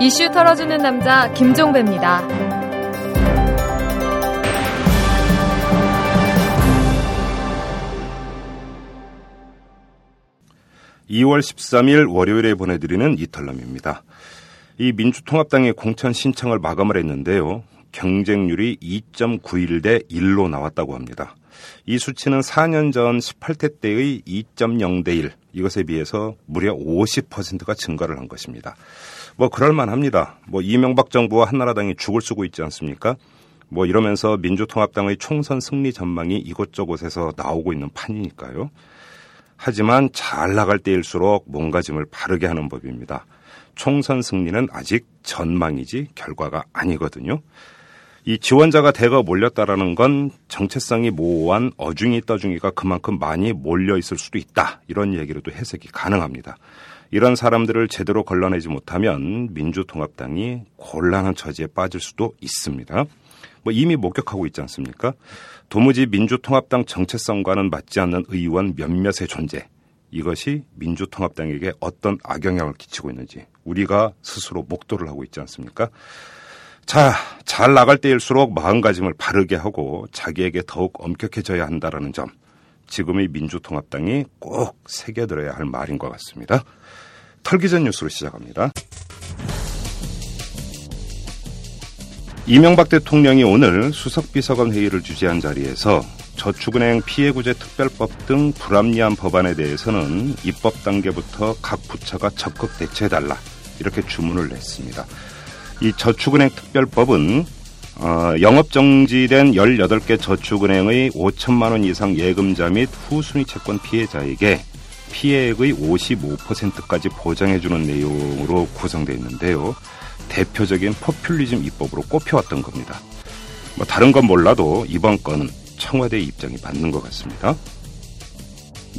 이슈 털어주는 남자 김종배입니다. 2월 13일 월요일에 보내드리는 이탈남입니다. 이 민주통합당의 공천 신청을 마감을 했는데요. 경쟁률이 2.91 대 1로 나왔다고 합니다. 이 수치는 4년 전 18대 때의 2.0 대 1 이것에 비해서 무려 50%가 증가를 한 것입니다. 뭐 그럴만 합니다. 뭐 이명박 정부와 한나라당이 죽을 쓰고 있지 않습니까? 뭐 이러면서 민주통합당의 총선 승리 전망이 이곳저곳에서 나오고 있는 판이니까요. 하지만 잘 나갈 때일수록 몸가짐을 바르게 하는 법입니다. 총선 승리는 아직 전망이지 결과가 아니거든요. 이 지원자가 대거 몰렸다라는 건 정체성이 모호한 어중이 떠중이가 그만큼 많이 몰려 있을 수도 있다. 이런 얘기로도 해석이 가능합니다. 이런 사람들을 제대로 걸러내지 못하면 민주통합당이 곤란한 처지에 빠질 수도 있습니다. 뭐 이미 목격하고 있지 않습니까? 도무지 민주통합당 정체성과는 맞지 않는 의원 몇몇의 존재. 이것이 민주통합당에게 어떤 악영향을 끼치고 있는지 우리가 스스로 목도를 하고 있지 않습니까? 자, 잘 나갈 때일수록 마음가짐을 바르게 하고 자기에게 더욱 엄격해져야 한다라는 점. 지금의 민주통합당이 꼭 새겨들어야 할 말인 것 같습니다. 털기 전 뉴스로 시작합니다. 이명박 대통령이 오늘 수석비서관 회의를 주재한 자리에서 저축은행 피해구제 특별법 등 불합리한 법안에 대해서는 입법 단계부터 각 부처가 적극 대처해달라 이렇게 주문을 냈습니다. 이 저축은행 특별법은 어, 영업 정지된 18개 저축은행의 5천만 원 이상 예금자 및 후순위 채권 피해자에게 피해액의 55%까지 보장해 주는 내용으로 구성되어 있는데요. 대표적인 포퓰리즘 입법으로 꼽혀왔던 겁니다. 뭐 다른 건 몰라도 이번 건은 청와대 입장이 맞는 것 같습니다.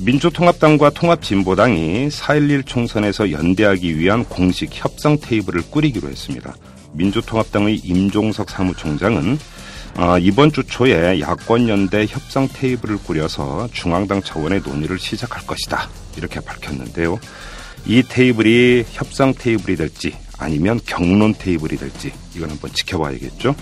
민주통합당과 통합진보당이 4.11 총선에서 연대하기 위한 공식 협상 테이블을 꾸리기로 했습니다. 민주통합당의 임종석 사무총장은 어, 이번 주 초에 야권연대 협상 테이블을 꾸려서 중앙당 차원의 논의를 시작할 것이다. 이렇게 밝혔는데요. 이 테이블이 협상 테이블이 될지 아니면 경론 테이블이 될지 이건 한번 지켜봐야겠죠.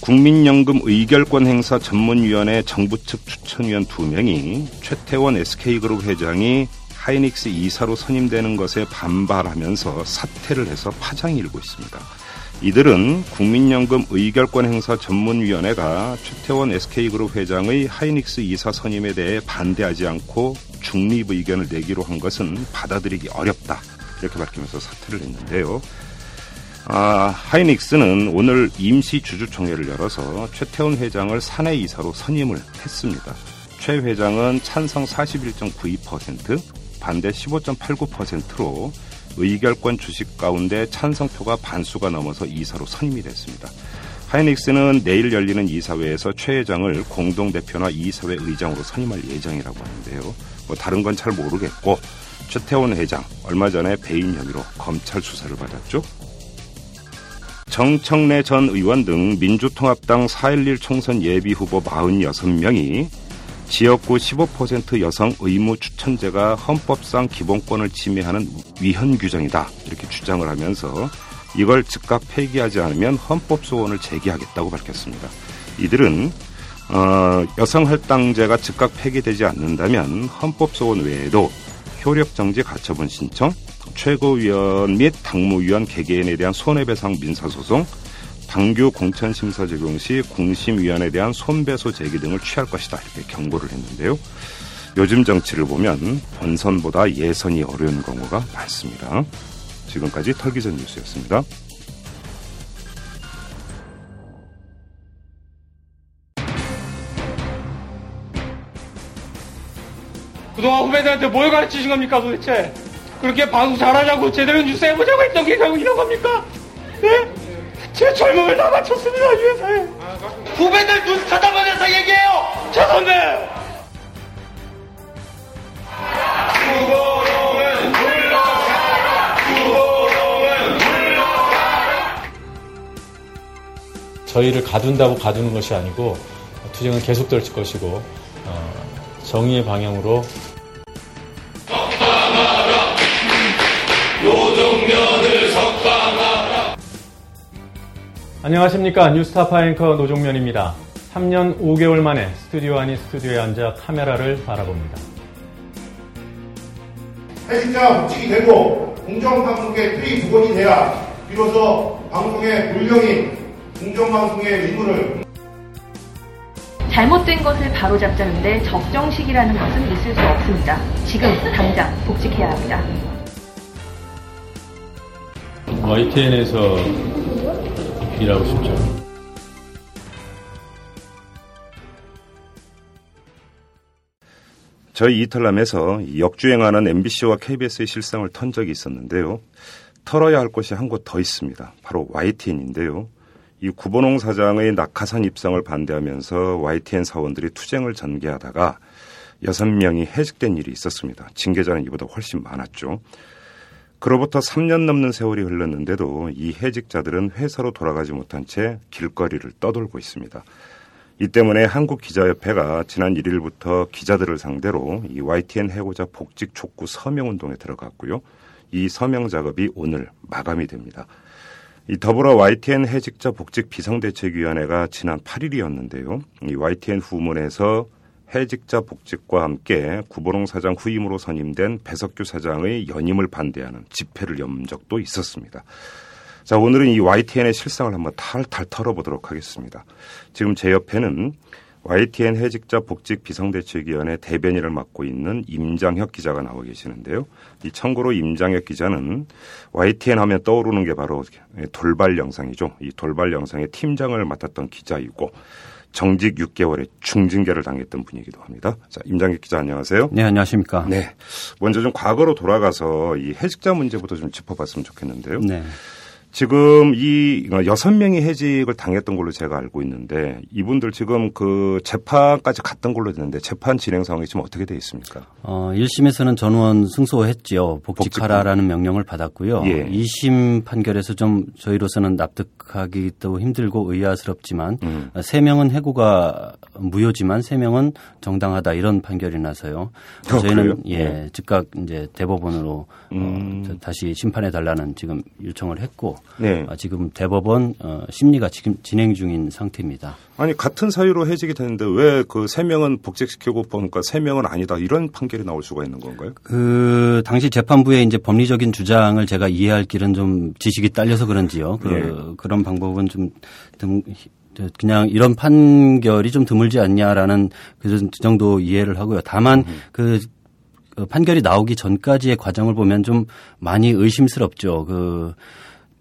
국민연금 의결권 행사 전문위원회 정부 측 추천위원 두명이 최태원 SK그룹 회장이 하이닉스 이사로 선임되는 것에 반발하면서 사퇴를 해서 파장이 일고 있습니다. 이들은 국민연금 의결권 행사 전문위원회가 최태원 SK그룹 회장의 하이닉스 이사 선임에 대해 반대하지 않고 중립 의견을 내기로 한 것은 받아들이기 어렵다. 이렇게 밝히면서 사퇴를 했는데요. 아, 하이닉스는 오늘 임시 주주총회를 열어서 최태원 회장을 사내 이사로 선임을 했습니다. 최 회장은 찬성 41.92%, 반대 15.89%로 의결권 주식 가운데 찬성표가 반수가 넘어서 이사로 선임이 됐습니다. 하이닉스는 내일 열리는 이사회에서 최 회장을 공동대표나 이사회 의장으로 선임할 예정이라고 하는데요. 뭐 다른 건 잘 모르겠고 최태원 회장 얼마 전에 배임 혐의로 검찰 수사를 받았죠. 정청래 전 의원 등 민주통합당 4.11 총선 예비 후보 46명이 지역구 15% 여성 의무 추천제가 헌법상 기본권을 침해하는 위헌 규정이다 이렇게 주장을 하면서 이걸 즉각 폐기하지 않으면 헌법 소원을 제기하겠다고 밝혔습니다. 이들은 어, 여성 할당제가 즉각 폐기되지 않는다면 헌법 소원 외에도 효력 정지 가처분 신청, 최고위원 및 당무위원 개개인에 대한 손해배상 민사소송, 당규 공천 심사 적용 시 공심위원에 대한 손배소 제기 등을 취할 것이다 이렇게 경고를 했는데요. 요즘 정치를 보면 본선보다 예선이 어려운 경우가 많습니다. 지금까지 털기전 뉴스였습니다. 그동안 후배들한테 뭘 가르치신 겁니까 도대체? 그렇게 방송 잘하자고 제대로 뉴스 해보자고 했던 게 결국 이런 겁니까? 네? 제 젊음을 다 바쳤습니다 이 회사에. 후배들 눈 쳐다보면서 얘기해요. 저 선배 저희를 가둔다고 가두는 것이 아니고 투쟁은 계속될 것이고 어, 정의의 방향으로 안녕하십니까 뉴스타파 앵커 노종면입니다. 3년 5개월 만에 스튜디오 아닌 스튜디오에 앉아 카메라를 바라봅니다. 해직자 복직이 되고 공정방송의 두 번이 돼야 비로소 방송의 본령인 공정방송의 의무를 잘못된 것을 바로잡자는데 적정 시기라는 것은 있을 수 없습니다. 지금 당장 복직해야 합니다. YTN에서 일하고 싶죠. 저희 이탈남에서 역주행하는 MBC와 KBS의 실상을 턴 적이 있었는데요. 털어야 할 곳이 한 곳 더 있습니다. 바로 YTN인데요. 이 구본홍 사장의 낙하산 입성을 반대하면서 YTN 사원들이 투쟁을 전개하다가 여섯 명이 해직된 일이 있었습니다. 징계자는 이보다 훨씬 많았죠. 그로부터 3년 넘는 세월이 흘렀는데도 이 해직자들은 회사로 돌아가지 못한 채 길거리를 떠돌고 있습니다. 이 때문에 한국기자협회가 지난 1일부터 기자들을 상대로 이 YTN 해고자 복직 촉구 서명 운동에 들어갔고요. 이 서명 작업이 오늘 마감이 됩니다. 이 더불어 YTN 해직자 복직 비상대책위원회가 지난 8일이었는데요. 이 YTN 후문에서 해직자 복직과 함께 구보롱 사장 후임으로 선임된 배석규 사장의 연임을 반대하는 집회를 연 적도 있었습니다. 자, 오늘은 이 YTN의 실상을 한번 탈탈 털어보도록 하겠습니다. 지금 제 옆에는 YTN 해직자 복직 비상대책위원회 대변인을 맡고 있는 임장혁 기자가 나와 계시는데요. 이 참고로 임장혁 기자는 YTN 하면 떠오르는 게 바로 돌발 영상이죠. 이 돌발 영상의 팀장을 맡았던 기자이고 정직 6개월의 중징계를 당했던 분이기도 합니다. 자, 임장혁 기자 안녕하세요. 네, 안녕하십니까. 네. 먼저 좀 과거로 돌아가서 이 해직자 문제부터 좀 짚어봤으면 좋겠는데요. 네. 지금 이 여섯 명이 해직을 당했던 걸로 제가 알고 있는데 이분들 지금 그 재판까지 갔던 걸로 되는데 재판 진행 상황이 지금 어떻게 돼 있습니까? 어, 1심에서는 전원 승소했지요. 복직하라라는 명령을 받았고요. 예. 2심 판결에서 좀 저희로서는 납득하기도 힘들고 의아스럽지만 음. 3명은 해고가 무효지만 3명은 정당하다 이런 판결이 나서요. 어, 저희는 그래요? 예, 네. 즉각 이제 대법원으로 음. 어, 다시 심판해 달라는 지금 요청을 했고 네. 아, 지금 대법원 어, 심리가 지금 진행 중인 상태입니다. 아니 같은 사유로 해직이 되는데 왜 그 세 명은 복직시키고 보니까 세 명은 아니다 이런 판결이 나올 수가 있는 건가요? 그 당시 재판부의 이제 법리적인 주장을 제가 이해할 길은 좀 지식이 딸려서 그런지요. 그 네. 그런 방법은 좀 등, 그냥 이런 판결이 좀 드물지 않냐라는 그 정도 이해를 하고요. 다만 그, 그 판결이 나오기 전까지의 과정을 보면 좀 많이 의심스럽죠. 그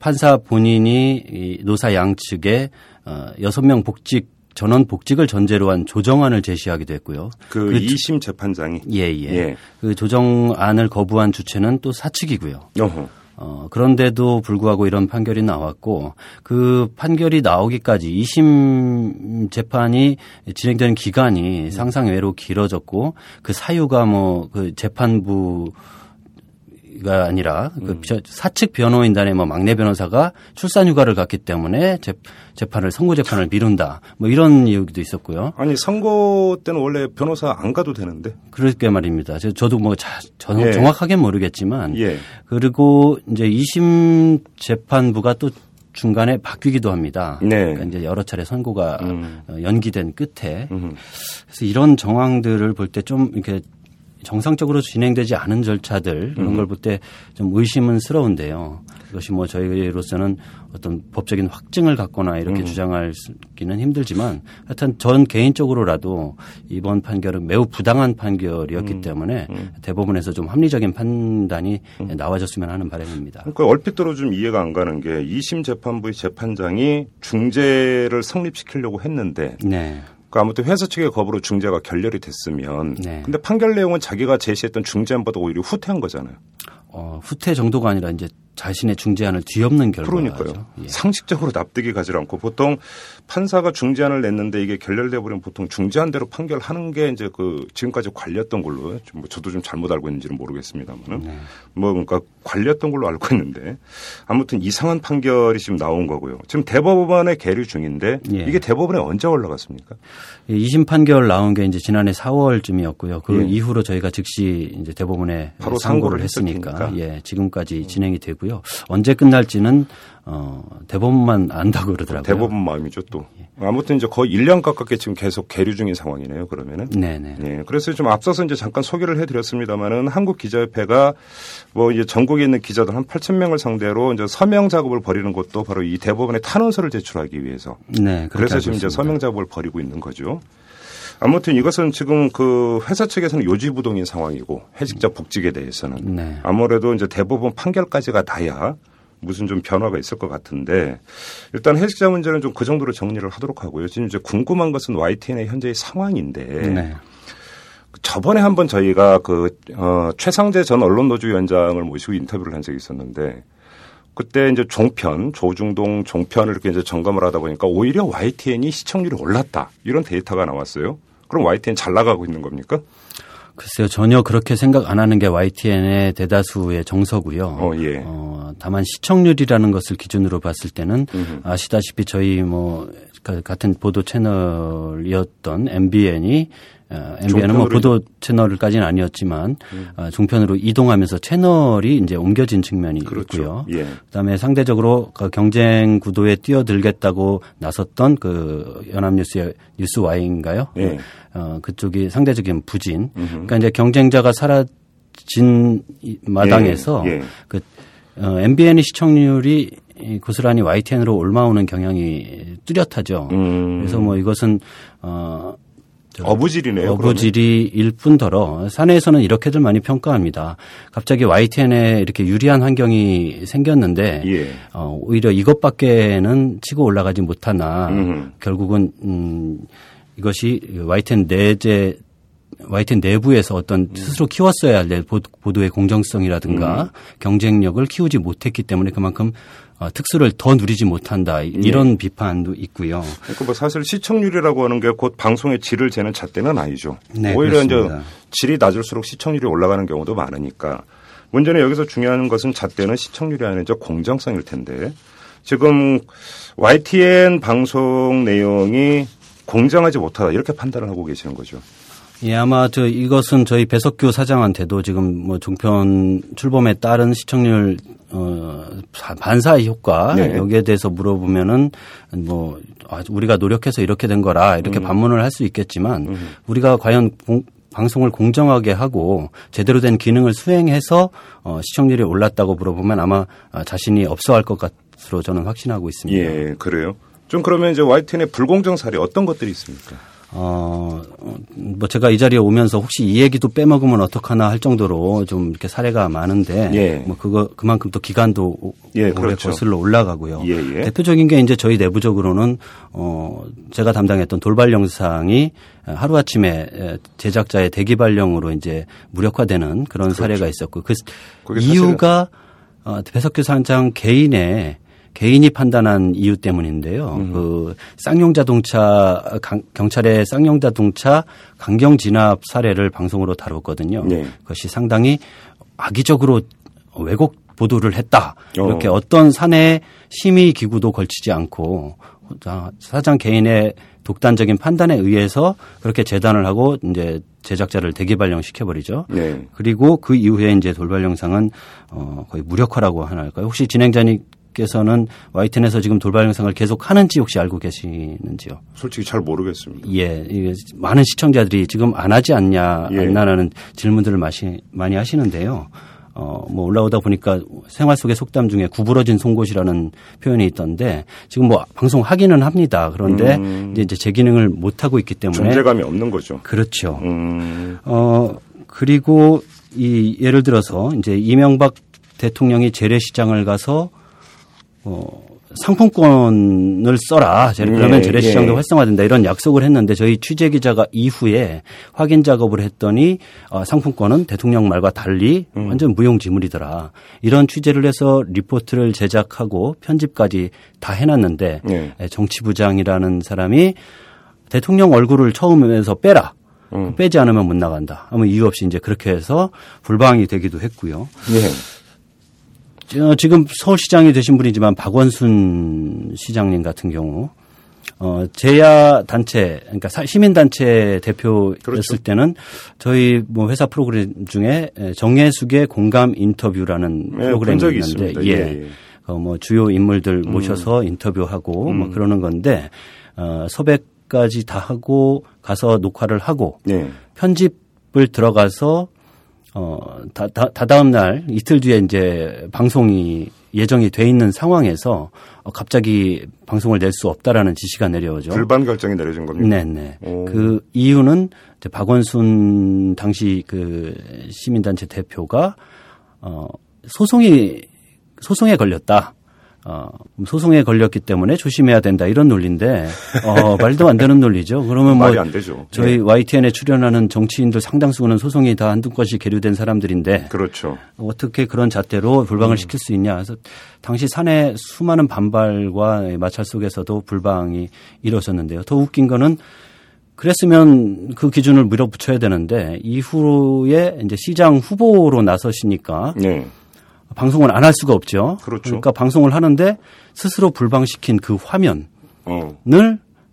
판사 본인이 이 노사 양측에 어, 여섯 명 복직 전원 복직을 전제로 한 조정안을 제시하기도 했고요. 그, 그이 2심 재판장이 예, 예. 예. 그 조정안을 거부한 주체는 또 사측이고요. 어허. 어, 그런데도 불구하고 이런 판결이 나왔고 그 판결이 나오기까지 2심 재판이 진행되는 기간이 상상 외로 길어졌고 그 사유가 뭐 그 재판부 가 아니라 그 사측 변호인단의 뭐 막내 변호사가 출산 휴가를 갔기 때문에 재, 재판을 선고 재판을 미룬다 뭐 이런 이유도 있었고요. 아니 선거 때는 원래 변호사 안 가도 되는데 그렇게 말입니다. 저- 저도 뭐 자, 정, 예. 정확하게 모르겠지만 예. 그리고 이제 2심 재판부가 또 중간에 바뀌기도 합니다. 네. 그러니까 이제 여러 차례 선고가 음. 어, 연기된 끝에 음. 그래서 이런 정황들을 볼 때 좀 이렇게 정상적으로 진행되지 않은 절차들 이런 음. 걸볼 때 좀 의심은스러운데요. 이것이 뭐 저희로서는 어떤 법적인 확증을 갖거나 이렇게 음. 주장하기는 힘들지만 하여튼 전 개인적으로라도 이번 판결은 매우 부당한 판결이었기 음. 때문에 대법원에서 좀 합리적인 판단이 나와줬으면 하는 바람입니다. 그러니까 얼핏 들어 좀 이해가 안 가는 게 2심 재판부의 재판장이 중재를 성립시키려고 했는데 네. 그 아무튼 회사 측의 거부로 중재가 결렬이 됐으면 네. 근데 판결 내용은 자기가 제시했던 중재안보다 오히려 후퇴한 거잖아요. 어, 후퇴 정도가 아니라 이제 자신의 중재안을 뒤엎는 결과죠. 그러니까요. 예. 상식적으로 납득이 가지 않고 보통 판사가 중재안을 냈는데 이게 결렬돼 버리면 보통 중재안대로 판결하는 게 이제 그 지금까지 관리였던 걸로 좀 뭐 저도 좀 잘못 알고 있는지는 모르겠습니다만은 네. 뭐 그러니까 관리였던 걸로 알고 있는데 아무튼 이상한 판결이 지금 나온 거고요. 지금 대법원에 계류 중인데 예. 이게 대법원에 언제 올라갔습니까? 예, 2심 판결 나온 게 이제 지난해 4월쯤이었고요. 그 예. 이후로 저희가 즉시 이제 대법원에 바로 상고를 했으니까 했었으니까. 예, 지금까지 진행이 되고요. 언제 끝날지는 어, 대법원만 안다고 그러더라고요. 대법원 마음이죠 또. 아무튼 이제 거의 1년 가깝게 지금 계속 계류 중인 상황이네요. 그러면은. 네네. 예. 그래서 좀 앞서서 이제 잠깐 소개를 해드렸습니다만은 한국 기자협회가 뭐 이제 전국에 있는 기자들 한 8천 명을 상대로 이제 서명 작업을 벌이는 것도 바로 이 대법원에 탄원서를 제출하기 위해서. 네. 그래서 지금 이제 서명 작업을 벌이고 있는 거죠. 아무튼 이것은 지금 그 회사 측에서는 요지부동인 상황이고 해직자 복직에 대해서는 네. 아무래도 이제 대법원 판결까지가 다야 무슨 좀 변화가 있을 것 같은데 일단 해직자 문제는 좀 그 정도로 정리를 하도록 하고요. 지금 이제 궁금한 것은 YTN의 현재의 상황인데 네. 저번에 한번 저희가 그 어, 최상재 전 언론노조위원장을 모시고 인터뷰를 한 적이 있었는데 그때 이제 종편 조중동 종편을 이렇게 이제 점검을 하다 보니까 오히려 YTN이 시청률이 올랐다 이런 데이터가 나왔어요. 그럼 YTN 잘 나가고 있는 겁니까? 글쎄요, 전혀 그렇게 생각 안 하는 게 YTN의 대다수의 정서고요. 어, 예. 어, 다만 시청률이라는 것을 기준으로 봤을 때는 아시다시피 저희 뭐 가- 같은 보도 채널이었던 MBN이 어, MBN은 뭐 보도 채널까지는 아니었지만 어, 종편으로 이동하면서 채널이 이제 옮겨진 측면이 있고요. 예. 그다음에 상대적으로 그 경쟁 구도에 뛰어들겠다고 나섰던 그 연합뉴스의 뉴스와인가요? 예. 어, 그쪽이 상대적인 부진. 그러니까 이제 경쟁자가 사라진 이 마당에서 예, 예. 그 어, MBN의 시청률이 이 고스란히 YTN으로 올라오는 경향이 뚜렷하죠. 음. 그래서 뭐 이것은 어 어부질이네요. 어부질이일 뿐더러 사내에서는 이렇게들 많이 평가합니다. 갑자기 YTN에 이렇게 유리한 환경이 생겼는데 예. 어, 오히려 이것밖에는 치고 올라가지 못하나 음. 결국은 음, 이것이 YTN 내재 YTN 내부에서 어떤 스스로 키웠어야 할 보- 보도의 공정성이라든가 경쟁력을 키우지 못했기 때문에 그만큼 어, 특수를 더 누리지 못한다 이런 비판도 있고요. 그러니까 뭐 사실 시청률이라고 하는 게 곧 방송의 질을 재는 잣대는 아니죠. 네, 오히려 그렇습니다. 이제 질이 낮을수록 시청률이 올라가는 경우도 많으니까 문제는 여기서 중요한 것은 잣대는 시청률이 아니라 공정성일 텐데 지금 YTN 방송 내용이 공정하지 못하다 이렇게 판단을 하고 계시는 거죠. 예, 아마 저 이것은 저희 배석규 사장한테도 지금 뭐 종편 출범에 따른 시청률 어 바- 반사 효과 네. 여기에 대해서 물어보면은 뭐 아, 우리가 노력해서 이렇게 된 거라 이렇게 반문을 할 수 있겠지만 우리가 과연 공- 방송을 공정하게 하고 제대로 된 기능을 수행해서 어 시청률이 올랐다고 물어보면 아마 아, 자신이 없어할 것 같으로 저는 확신하고 있습니다. 예, 그래요. 좀 그러면 이제 YTN의 불공정 사례 어떤 것들이 있습니까? 어, 뭐 제가 이 자리에 오면서 혹시 이 얘기도 빼먹으면 어떡하나 할 정도로 좀 이렇게 사례가 많은데 예. 뭐 그거 그만큼 또 기간도 오- 예, 오래 그렇죠. 거슬러 올라가고요. 예, 예. 대표적인 게 이제 저희 내부적으로는 어 제가 담당했던 돌발 영상이 하루 아침에 제작자의 대기 발령으로 이제 무력화되는 그런 사례가 있었고 그 그렇죠. 사실은- 이유가 어, 배석규 사장 개인의 개인이 판단한 이유 때문인데요. 음. 그 쌍용 자동차 강- 경찰의 쌍용 자동차 강경 진압 사례를 방송으로 다뤘거든요. 네. 그것이 상당히 악의적으로 왜곡 보도를 했다. 어. 이렇게 어떤 사내 심의 기구도 걸치지 않고 자, 사장 개인의 독단적인 판단에 의해서 그렇게 재단을 하고 이제 제작자를 대기 발령 시켜버리죠. 네. 그리고 그 이후에 이제 돌발 영상은 어 거의 무력화라고 하나 할까요? 혹시 진행자님 께서는 YTN에서 지금 돌발 영상을 계속 하는지 혹시 알고 계시는지요? 솔직히 잘 모르겠습니다. 예, 이게 많은 시청자들이 지금 안 하지 않냐, 예. 안나라는 질문들을 마시, 많이 하시는데요. 어, 뭐 올라오다 보니까 생활 속의 속담 중에 구부러진 송곳이라는 표현이 있던데 지금 뭐 방송 하기는 합니다. 그런데 음. 이제 이제 제 기능을 못 하고 있기 때문에 존재감이 없는 거죠. 그렇죠. 음, 어, 그리고 이 예를 들어서 이제 이명박 대통령이 재래시장을 가서 어, 상품권을 써라. 재- 그러면 예, 재래시장도 예. 활성화된다. 이런 약속을 했는데 저희 취재 기자가 이후에 확인 작업을 했더니 어, 상품권은 대통령 말과 달리 음. 완전 무용지물이더라. 이런 취재를 해서 리포트를 제작하고 편집까지 다 해놨는데 예. 예, 정치부장이라는 사람이 대통령 얼굴을 처음에서 빼라. 음. 빼지 않으면 못 나간다. 아무 이유 없이 이제 그렇게 해서 불방이 되기도 했고요. 예. 어, 지금 서울시장이 되신 분이지만 박원순 시장님 같은 경우 어, 제야 단체, 그러니까 시민단체 대표였을 그렇죠. 때는 저희 뭐 회사 프로그램 중에 정예숙의 공감 인터뷰라는 네, 프로그램이 있는데, 예. 예. 어, 뭐 주요 인물들 음. 모셔서 인터뷰하고 뭐 음. 뭐 그러는 건데, 어, 섭외까지 다 하고 가서 녹화를 하고, 네. 편집을 들어가서 어, 다, 다, 다다음 날 이틀 뒤에 이제 방송이 예정이 돼 있는 상황에서 어, 갑자기 방송을 낼 수 없다라는 지시가 내려오죠. 불반 결정이 내려진 겁니다. 네네. 오. 그 이유는 이제 박원순 당시 그 시민단체 대표가 어, 소송이 소송에 걸렸다. 어, 소송에 걸렸기 때문에 조심해야 된다 이런 논리인데 어, 말도 안 되는 논리죠. 그러면 뭐 저희 네. YTN에 출연하는 정치인들 상당수는 소송이 다 한두 건씩 계류된 사람들인데 그렇죠. 어떻게 그런 잣대로 불방을 음. 시킬 수 있냐. 그래서 당시 사내 수많은 반발과 마찰 속에서도 불방이 이루어졌는데요. 더 웃긴 거는 그랬으면 그 기준을 밀어붙여야 되는데 이후에 이제 시장 후보로 나서시니까 네. 방송을 안 할 수가 없죠. 그렇죠. 그러니까 방송을 하는데 스스로 불방시킨 그 화면을 어.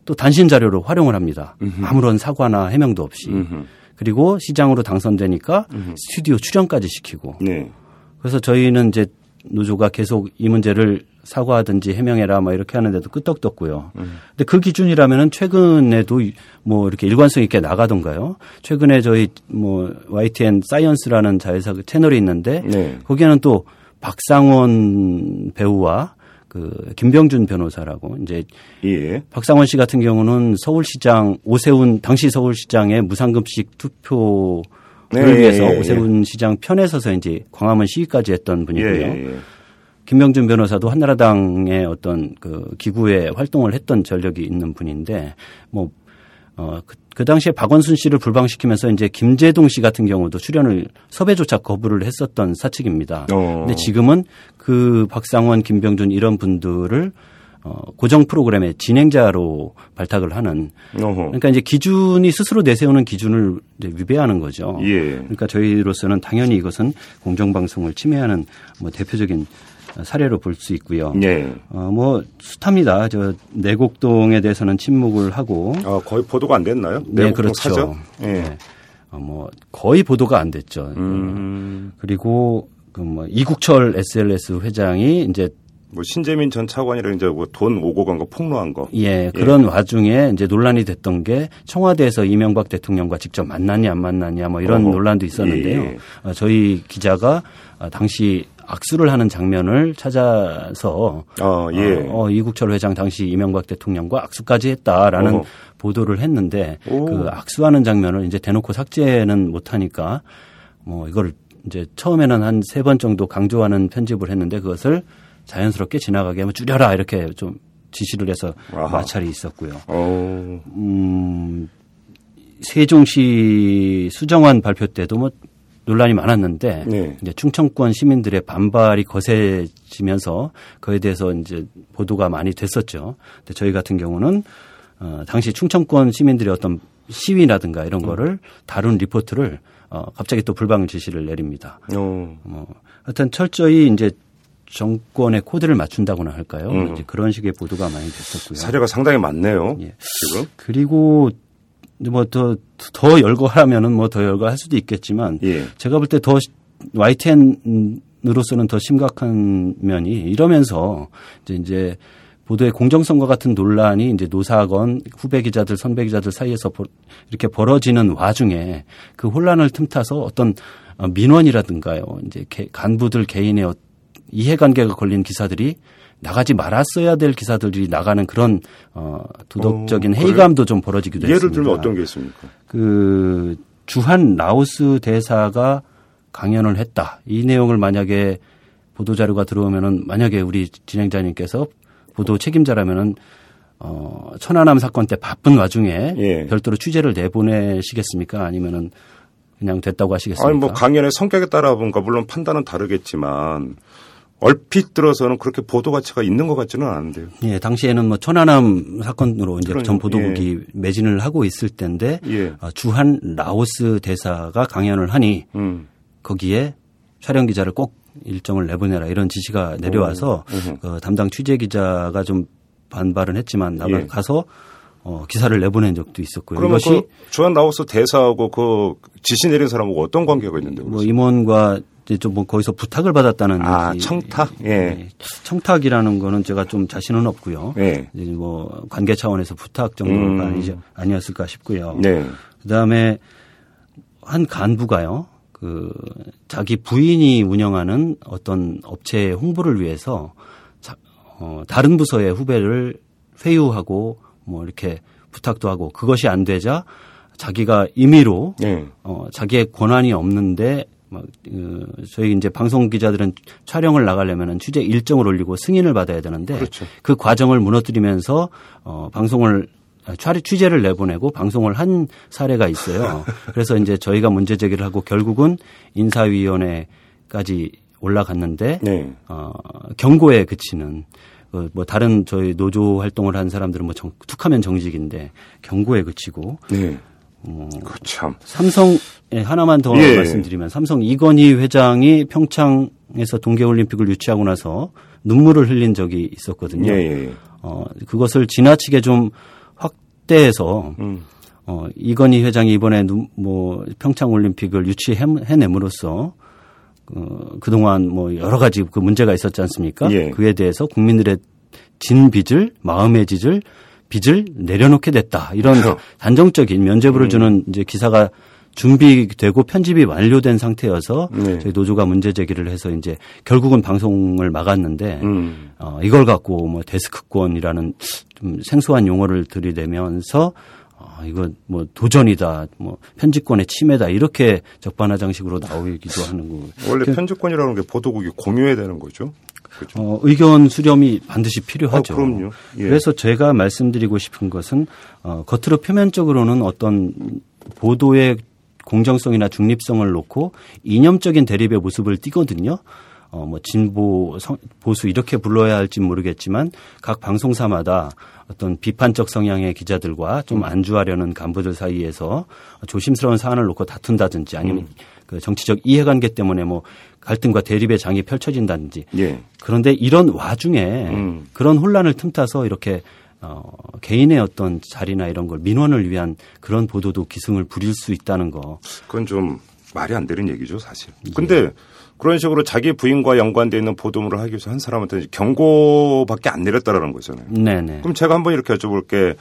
또 단신 자료로 활용을 합니다. 음흠. 아무런 사과나 해명도 없이. 음흠. 그리고 시장으로 당선되니까 음흠. 스튜디오 출연까지 시키고. 네. 그래서 저희는 이제 노조가 계속 이 문제를 사과하든지 해명해라 뭐 이렇게 하는데도 끄떡도 없고요. 음. 근데 그 기준이라면은 최근에도 뭐 이렇게 일관성 있게 나가던가요. 최근에 저희 뭐 YTN 사이언스라는 자회사 그 채널이 있는데 네. 거기에는 또 박상원 배우와 그 김병준 변호사라고 이제 예. 박상원 씨 같은 경우는 서울시장 오세훈 당시 서울시장의 무상급식 투표 를 네, 위해서 예, 예. 오세훈 시장 편에 서서 이제 광화문 시위까지 했던 분이고요. 예, 예. 김명준 변호사도 한나라당의 어떤 그 기구에 활동을 했던 전력이 있는 분인데 뭐 어, 그, 그 당시에 박원순 씨를 불방시키면서 이제 김재동 씨 같은 경우도 출연을 섭외조차 거부를 했었던 사측입니다. 어. 근데 지금은 그 박상원, 김병준 이런 분들을 어, 고정 프로그램의 진행자로 발탁을 하는 어허. 그러니까 이제 기준이 스스로 내세우는 기준을 이제 위배하는 거죠. 예. 그러니까 저희로서는 당연히 이것은 공정방송을 침해하는 뭐 대표적인 사례로 볼 수 있고요. 네. 어, 뭐 숱합니다. 저 내곡동에 대해서는 침묵을 하고. 아, 거의 보도가 안 됐나요? 네, 그렇죠. 네. 네. 어, 뭐 거의 보도가 안 됐죠. 음. 그리고 그뭐 이국철 SLS 회장이 이제 뭐 신재민 전 차관이랑 이제 뭐 돈 오고 간 거 폭로한 거. 예, 그런 예. 와중에 이제 논란이 됐던 게 청와대에서 이명박 대통령과 직접 만났냐 안 만났냐 뭐 이런 어허. 논란도 있었는데요. 예. 어, 저희 기자가 어, 당시 악수를 하는 장면을 찾아서 어, 예. 어, 어, 이국철 회장 당시 이명박 대통령과 악수까지 했다라는 어허. 보도를 했는데 오. 그 악수하는 장면을 이제 대놓고 삭제는 못하니까 뭐 이걸 이제 처음에는 한 세 번 정도 강조하는 편집을 했는데 그것을 자연스럽게 지나가게 하면 줄여라 이렇게 좀 지시를 해서 아하. 마찰이 있었고요. 오. 음, 세종시 수정안 발표 때도 뭐 논란이 많았는데 네. 이제 충청권 시민들의 반발이 거세지면서 그에 대해서 이제 보도가 많이 됐었죠. 근데 저희 같은 경우는 어, 당시 충청권 시민들의 어떤 시위라든가 이런 음. 거를 다룬 리포트를 어, 갑자기 또 불방 지시를 내립니다. 오. 어, 하여튼 철저히 이제 정권의 코드를 맞춘다고나 할까요? 음. 이제 그런 식의 보도가 많이 됐었고요. 사례가 상당히 많네요. 예. 지금. 그리고 뭐더 더 열거하면은 뭐 더 열거할 수도 있겠지만 예. 제가 볼 때 더 YTN으로서는 더 심각한 면이 이러면서 이제 이제 보도의 공정성과 같은 논란이 이제 노사건 후배 기자들 선배 기자들 사이에서 이렇게 벌어지는 와중에 그 혼란을 틈타서 어떤 민원이라든가요 이제 간부들 개인의 이해관계가 걸린 기사들이 나가지 말았어야 될 기사들이 나가는 그런 어 도덕적인 어, 회의감도 좀 벌어지기도 예를 했습니다. 예를 들면 어떤 게 있습니까? 그 주한 라오스 대사가 강연을 했다. 이 내용을 만약에 보도 자료가 들어오면은 만약에 우리 진행자님께서 보도 책임자라면은 어 천안함 사건 때 바쁜 와중에 예. 별도로 취재를 내보내시겠습니까? 아니면은 그냥 됐다고 하시겠습니까? 아니 뭐 강연의 성격에 따라 뭔가 물론 판단은 다르겠지만 얼핏 들어서는 그렇게 보도 가치가 있는 것 같지는 않은데요. 예, 당시에는 뭐 천안함 사건으로 이제 그러니까, 전 보도국이 예. 매진을 하고 있을 때인데 예. 어, 주한 라오스 대사가 강연을 하니 음. 거기에 촬영 기자를 꼭 일정을 내보내라 이런 지시가 내려와서 그 담당 취재 기자가 좀 반발은 했지만 나가 예. 가서 어, 기사를 내보낸 적도 있었고요. 그러면 이것이 그 주한 라오스 대사하고 그 지시 내린 사람하고 어떤 관계가 있는데 뭐 임원과 좀뭐 거기서 부탁을 받았다는 아, 이- 청탁? 예. 청탁이라는 거는 제가 좀 자신은 없고요. 예. 이제 뭐 관계 차원에서 부탁 정도가 음. 아니지 아니었을까 싶고요. 네. 그다음에 한 간부가요. 그 자기 부인이 운영하는 어떤 업체의 홍보를 위해서 자, 어, 다른 부서의 후배를 회유하고 뭐 이렇게 부탁도 하고 그것이 안 되자 자기가 임의로 네. 어, 자기의 권한이 없는데 막, 그, 저희 이제 방송 기자들은 촬영을 나가려면은 취재 일정을 올리고 승인을 받아야 되는데 그렇죠. 그 과정을 무너뜨리면서 어, 방송을 아, 취- 취재를 내보내고 방송을 한 사례가 있어요. 그래서 이제 저희가 문제 제기를 하고 결국은 인사위원회까지 올라갔는데 네. 어, 경고에 그치는 그뭐 다른 저희 노조 활동을 한 사람들은 뭐 정, 툭하면 정직인데 경고에 그치고 네. 어, 그 참. 삼성 예, 하나만 더 예. 말씀드리면 삼성 이건희 회장이 평창에서 동계올림픽을 유치하고 나서 눈물을 흘린 적이 있었거든요. 예, 예, 예. 어, 그것을 지나치게 좀 확대해서 음. 어, 이건희 회장이 이번에 눈- 뭐 평창 올림픽을 유치해냄으로써 어, 그동안 뭐 여러 가지 그 문제가 있었지 않습니까? 예. 그에 대해서 국민들의 진 빚을 마음의 빚을 빚을 내려놓게 됐다. 이런 그렇죠. 단정적인 면죄부를 음. 주는 이제 기사가 준비되고 편집이 완료된 상태여서 네. 저희 노조가 문제 제기를 해서 이제 결국은 방송을 막았는데 음. 어, 이걸 갖고 뭐 데스크권이라는 좀 생소한 용어를 들이대면서 어, 이거 뭐 도전이다, 뭐 편집권의 침해다 이렇게 적반하장식으로 나오기도 하는 거. 원래 그, 편집권이라는 게 보도국이 공유해야 되는 거죠. 그렇죠. 어, 의견 수렴이 반드시 필요하죠. 아, 그럼요. 예. 그래서 제가 말씀드리고 싶은 것은 어, 겉으로 표면적으로는 어떤 보도의 공정성이나 중립성을 놓고 이념적인 대립의 모습을 띠거든요. 어, 뭐 진보, 성- 보수 이렇게 불러야 할지 모르겠지만 각 방송사마다 어떤 비판적 성향의 기자들과 좀 안주하려는 간부들 사이에서 조심스러운 사안을 놓고 다툰다든지 아니면 그 정치적 이해관계 때문에 뭐 갈등과 대립의 장이 펼쳐진다든지 예. 그런데 이런 와중에 음. 그런 혼란을 틈타서 이렇게 어, 개인의 어떤 자리나 이런 걸 민원을 위한 그런 보도도 기승을 부릴 수 있다는 거. 그건 좀 말이 안 되는 얘기죠, 사실. 예. 근데 그런 식으로 자기 부인과 연관돼 있는 보도물을 하기 위해서 한 사람한테 경고밖에 안 내렸다라는 거잖아요. 네네. 그럼 제가 한번 이렇게 여쭤볼게.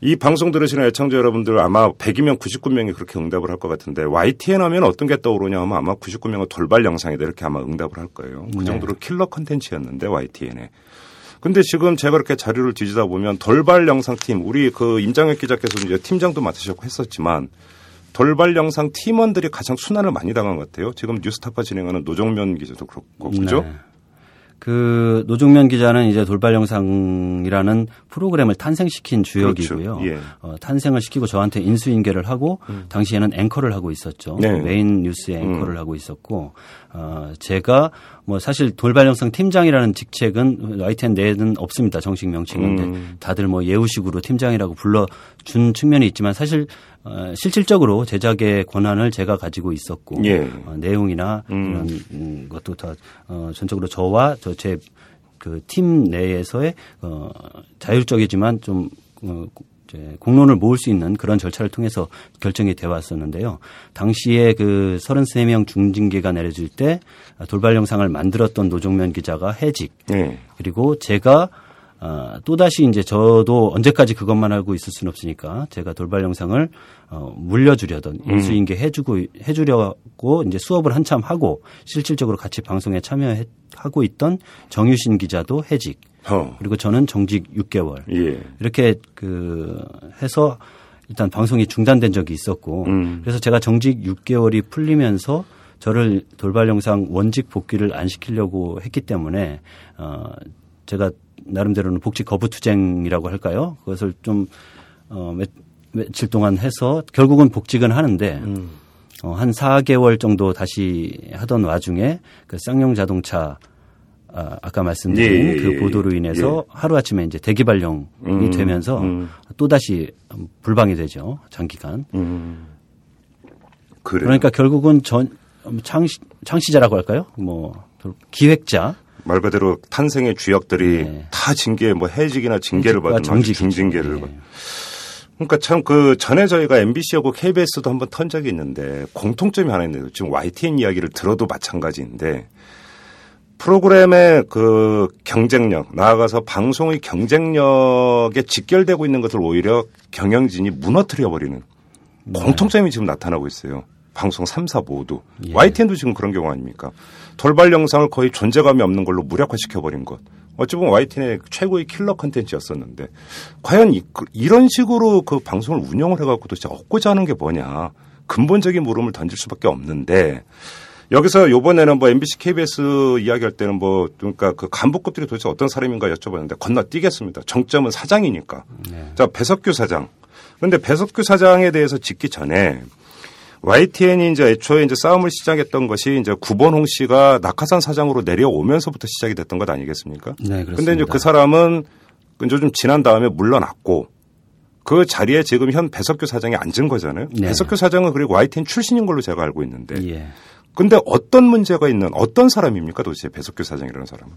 이 방송 들으시는 애청자 여러분들 아마 100이면 99명이 그렇게 응답을 할 것 같은데 YTN 하면 어떤 게 떠오르냐 하면 아마 99명은 돌발 영상이다 이렇게 아마 응답을 할 거예요. 그 네. 정도로 킬러 컨텐츠였는데 YTN에. 근데 지금 제가 이렇게 자료를 뒤지다 보면 돌발 영상 팀 우리 그 임장혁 기자께서 이제 팀장도 맡으셨고 했었지만 돌발 영상 팀원들이 가장 수난을 많이 당한 것 같아요. 지금 뉴스타파 진행하는 노종면 기자도 그렇고 그죠? 네. 그 노종면 기자는 이제 돌발 영상이라는 프로그램을 탄생시킨 주역이고요. 그렇죠. 예. 어, 탄생을 시키고 저한테 인수인계를 하고 당시에는 앵커를 하고 있었죠. 네. 메인 뉴스의 앵커를 음. 하고 있었고 어, 제가 뭐 사실 돌발 영상 팀장이라는 직책은 YTN 내에는 없습니다. 정식 명칭인데 음. 다들 뭐 예우식으로 팀장이라고 불러준 측면이 있지만 사실 어, 실질적으로 제작의 권한을 제가 가지고 있었고 예. 어, 내용이나 음. 이런 음, 것도 다 어, 전적으로 저와 저제 그 팀 내에서의 어, 자율적이지만 좀 어, 이제 공론을 모을 수 있는 그런 절차를 통해서 결정이 돼 왔었는데요. 당시에 그 33명 중징계가 내려질 때 돌발 영상을 만들었던 노종면 기자가 해직 네. 그리고 제가 어, 또다시 이제 저도 언제까지 그것만 알고 있을 수는 없으니까 제가 돌발 영상을 어, 물려주려던 인수인계 해주고 해주려고 이제 수업을 한참 하고 실질적으로 같이 방송에 참여하고 있던 정유신 기자도 해직 어. 그리고 저는 정직 6개월 예. 이렇게 그 해서 일단 방송이 중단된 적이 있었고 음. 그래서 제가 정직 6개월이 풀리면서 저를 돌발 영상 원직 복귀를 안 시키려고 했기 때문에 어 제가 나름대로는 복지 거부 투쟁이라고 할까요? 그것을 좀 어, 며, 며칠 동안 해서 결국은 복직은 하는데 음. 어, 한 4개월 정도 다시 하던 와중에 그 쌍용 자동차 아, 아까 말씀드린 예, 예, 그 예, 보도로 예. 인해서 하루아침에 이제 대기 발령이 음, 되면서 음. 또다시 불방이 되죠. 장기간. 음. 그러니까 결국은 전 창시, 창시자라고 할까요? 뭐 기획자 말 그대로 탄생의 주역들이 네. 다 징계 뭐 해직이나 징계를 받은 정직이죠. 중징계를 네. 받. 그러니까 참 그 전에 저희가 MBC하고 KBS도 한번 턴 적이 있는데 공통점이 하나 있는데 지금 YTN 이야기를 들어도 마찬가지인데 프로그램의 그 경쟁력 나아가서 방송의 경쟁력에 직결되고 있는 것을 오히려 경영진이 무너뜨려 버리는 네. 공통점이 지금 나타나고 있어요. 방송 3사 모두. 예. YTN도 지금 그런 경우 아닙니까? 돌발 영상을 거의 존재감이 없는 걸로 무력화시켜 버린 것. 어찌 보면 YTN의 최고의 킬러 컨텐츠였었는데 과연 이, 런 식으로 그 방송을 운영을 해갖고도 진짜 얻고자 하는 게 뭐냐. 근본적인 물음을 던질 수밖에 없는데 여기서 요번에는 뭐 MBC, KBS 이야기할 때는 뭐 그러니까 그 간부급들이 도대체 어떤 사람인가 여쭤봤는데 건너뛰겠습니다. 정점은 사장이니까. 자, 배석규 사장. 그런데 배석규 사장에 대해서 짓기 전에 YTN이 이제 애초에 이제 싸움을 시작했던 것이 이제 구본홍 씨가 낙하산 사장으로 내려오면서부터 시작이 됐던 것 아니겠습니까? 네, 그렇습니다. 근데 이제 그 사람은 이제 좀 지난 다음에 물러났고 그 자리에 지금 현 배석규 사장이 앉은 거잖아요. 네. 배석규 사장은 그리고 YTN 출신인 걸로 제가 알고 있는데. 예. 근데 어떤 문제가 있는 어떤 사람입니까 도대체 배석규 사장이라는 사람은?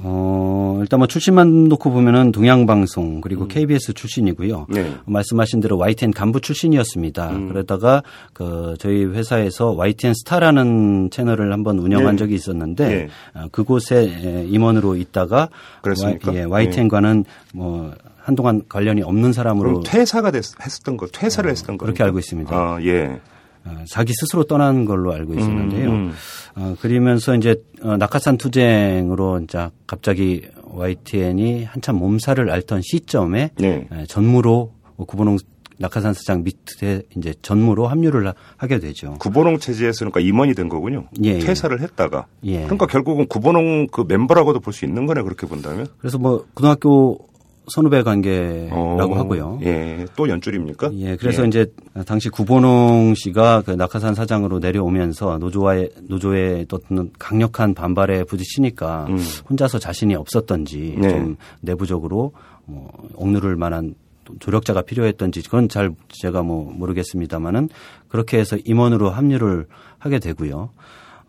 어, 일단 뭐 출신만 놓고 보면은 동양방송 그리고 KBS 출신이고요. 음. 네. 말씀하신 대로 YTN 간부 출신이었습니다. 음. 그러다가 그 저희 회사에서 YTN 스타라는 채널을 한번 운영한 네. 적이 있었는데 네. 어, 그곳에 임원으로 있다가 그랬습니까? 예, YTN과는 뭐 한동안 관련이 없는 사람으로 퇴사가 됐, 했었던 거, 퇴사를 했었던 거. 어, 그렇게 알고 있습니다. 아, 예. 어, 자기 스스로 떠난 걸로 알고 있었는데요. 음. 어, 그러면서 이제 어, 낙하산 투쟁으로 이제 갑자기 YTN이 한참 몸살을 앓던 시점에 네. 에, 전무로 구본홍 낙하산 사장 밑에 이제 전무로 합류를 하- 하게 되죠. 구본홍 체제에서 그러니까 임원이 된 거군요. 예, 예. 퇴사를 했다가. 예. 그러니까 결국은 구본홍 그 멤버라고도 볼 수 있는 거네 그렇게 본다면. 그래서 뭐 고등학교 선후배 관계라고 어, 하고요. 예. 또 연줄입니까? 예, 그래서 이제 당시 구본홍 씨가 그 낙하산 사장으로 내려오면서 노조와의 노조의 어떤 강력한 반발에 부딪히니까 음. 혼자서 자신이 없었던지 네. 좀 내부적으로 뭐 억누를 만한 조력자가 필요했던지 그건 잘 제가 뭐 모르겠습니다만은 그렇게 해서 임원으로 합류를 하게 되고요.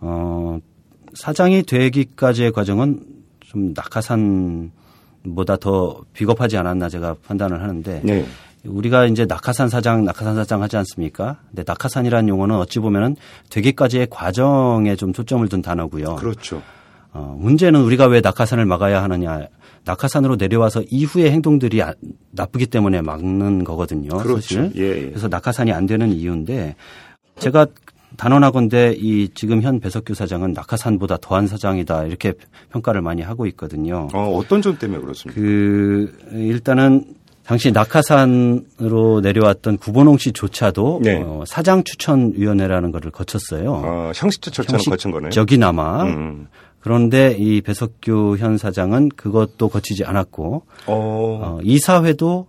어, 사장이 되기까지의 과정은 좀 낙하산 보다 더 비겁하지 않았나 제가 판단을 하는데 네. 우리가 이제 낙하산 사장, 낙하산 사장 하지 않습니까? 근데 낙하산이라는 용어는 어찌 보면은 되기까지의 과정에 좀 초점을 둔 단어고요. 그렇죠. 어, 문제는 우리가 왜 낙하산을 막아야 하느냐. 낙하산으로 내려와서 이후의 행동들이 아- 나쁘기 때문에 막는 거거든요. 그렇죠. 사실. 예, 예. 그래서 낙하산이 안 되는 이유인데 제가 단언하건대 이 지금 현 배석규 사장은 낙하산보다 더한 사장이다 이렇게 평가를 많이 하고 있거든요. 어, 어떤 점 때문에 그렇습니까? 그 일단은 당시 낙하산으로 내려왔던 구본홍 씨조차도 네. 어, 사장 추천 위원회라는 것을 거쳤어요. 아, 형식적 절차는 거친 거네요. 적이나마 음. 그런데 이 배석규 현 사장은 그것도 거치지 않았고 어, 어, 이사회도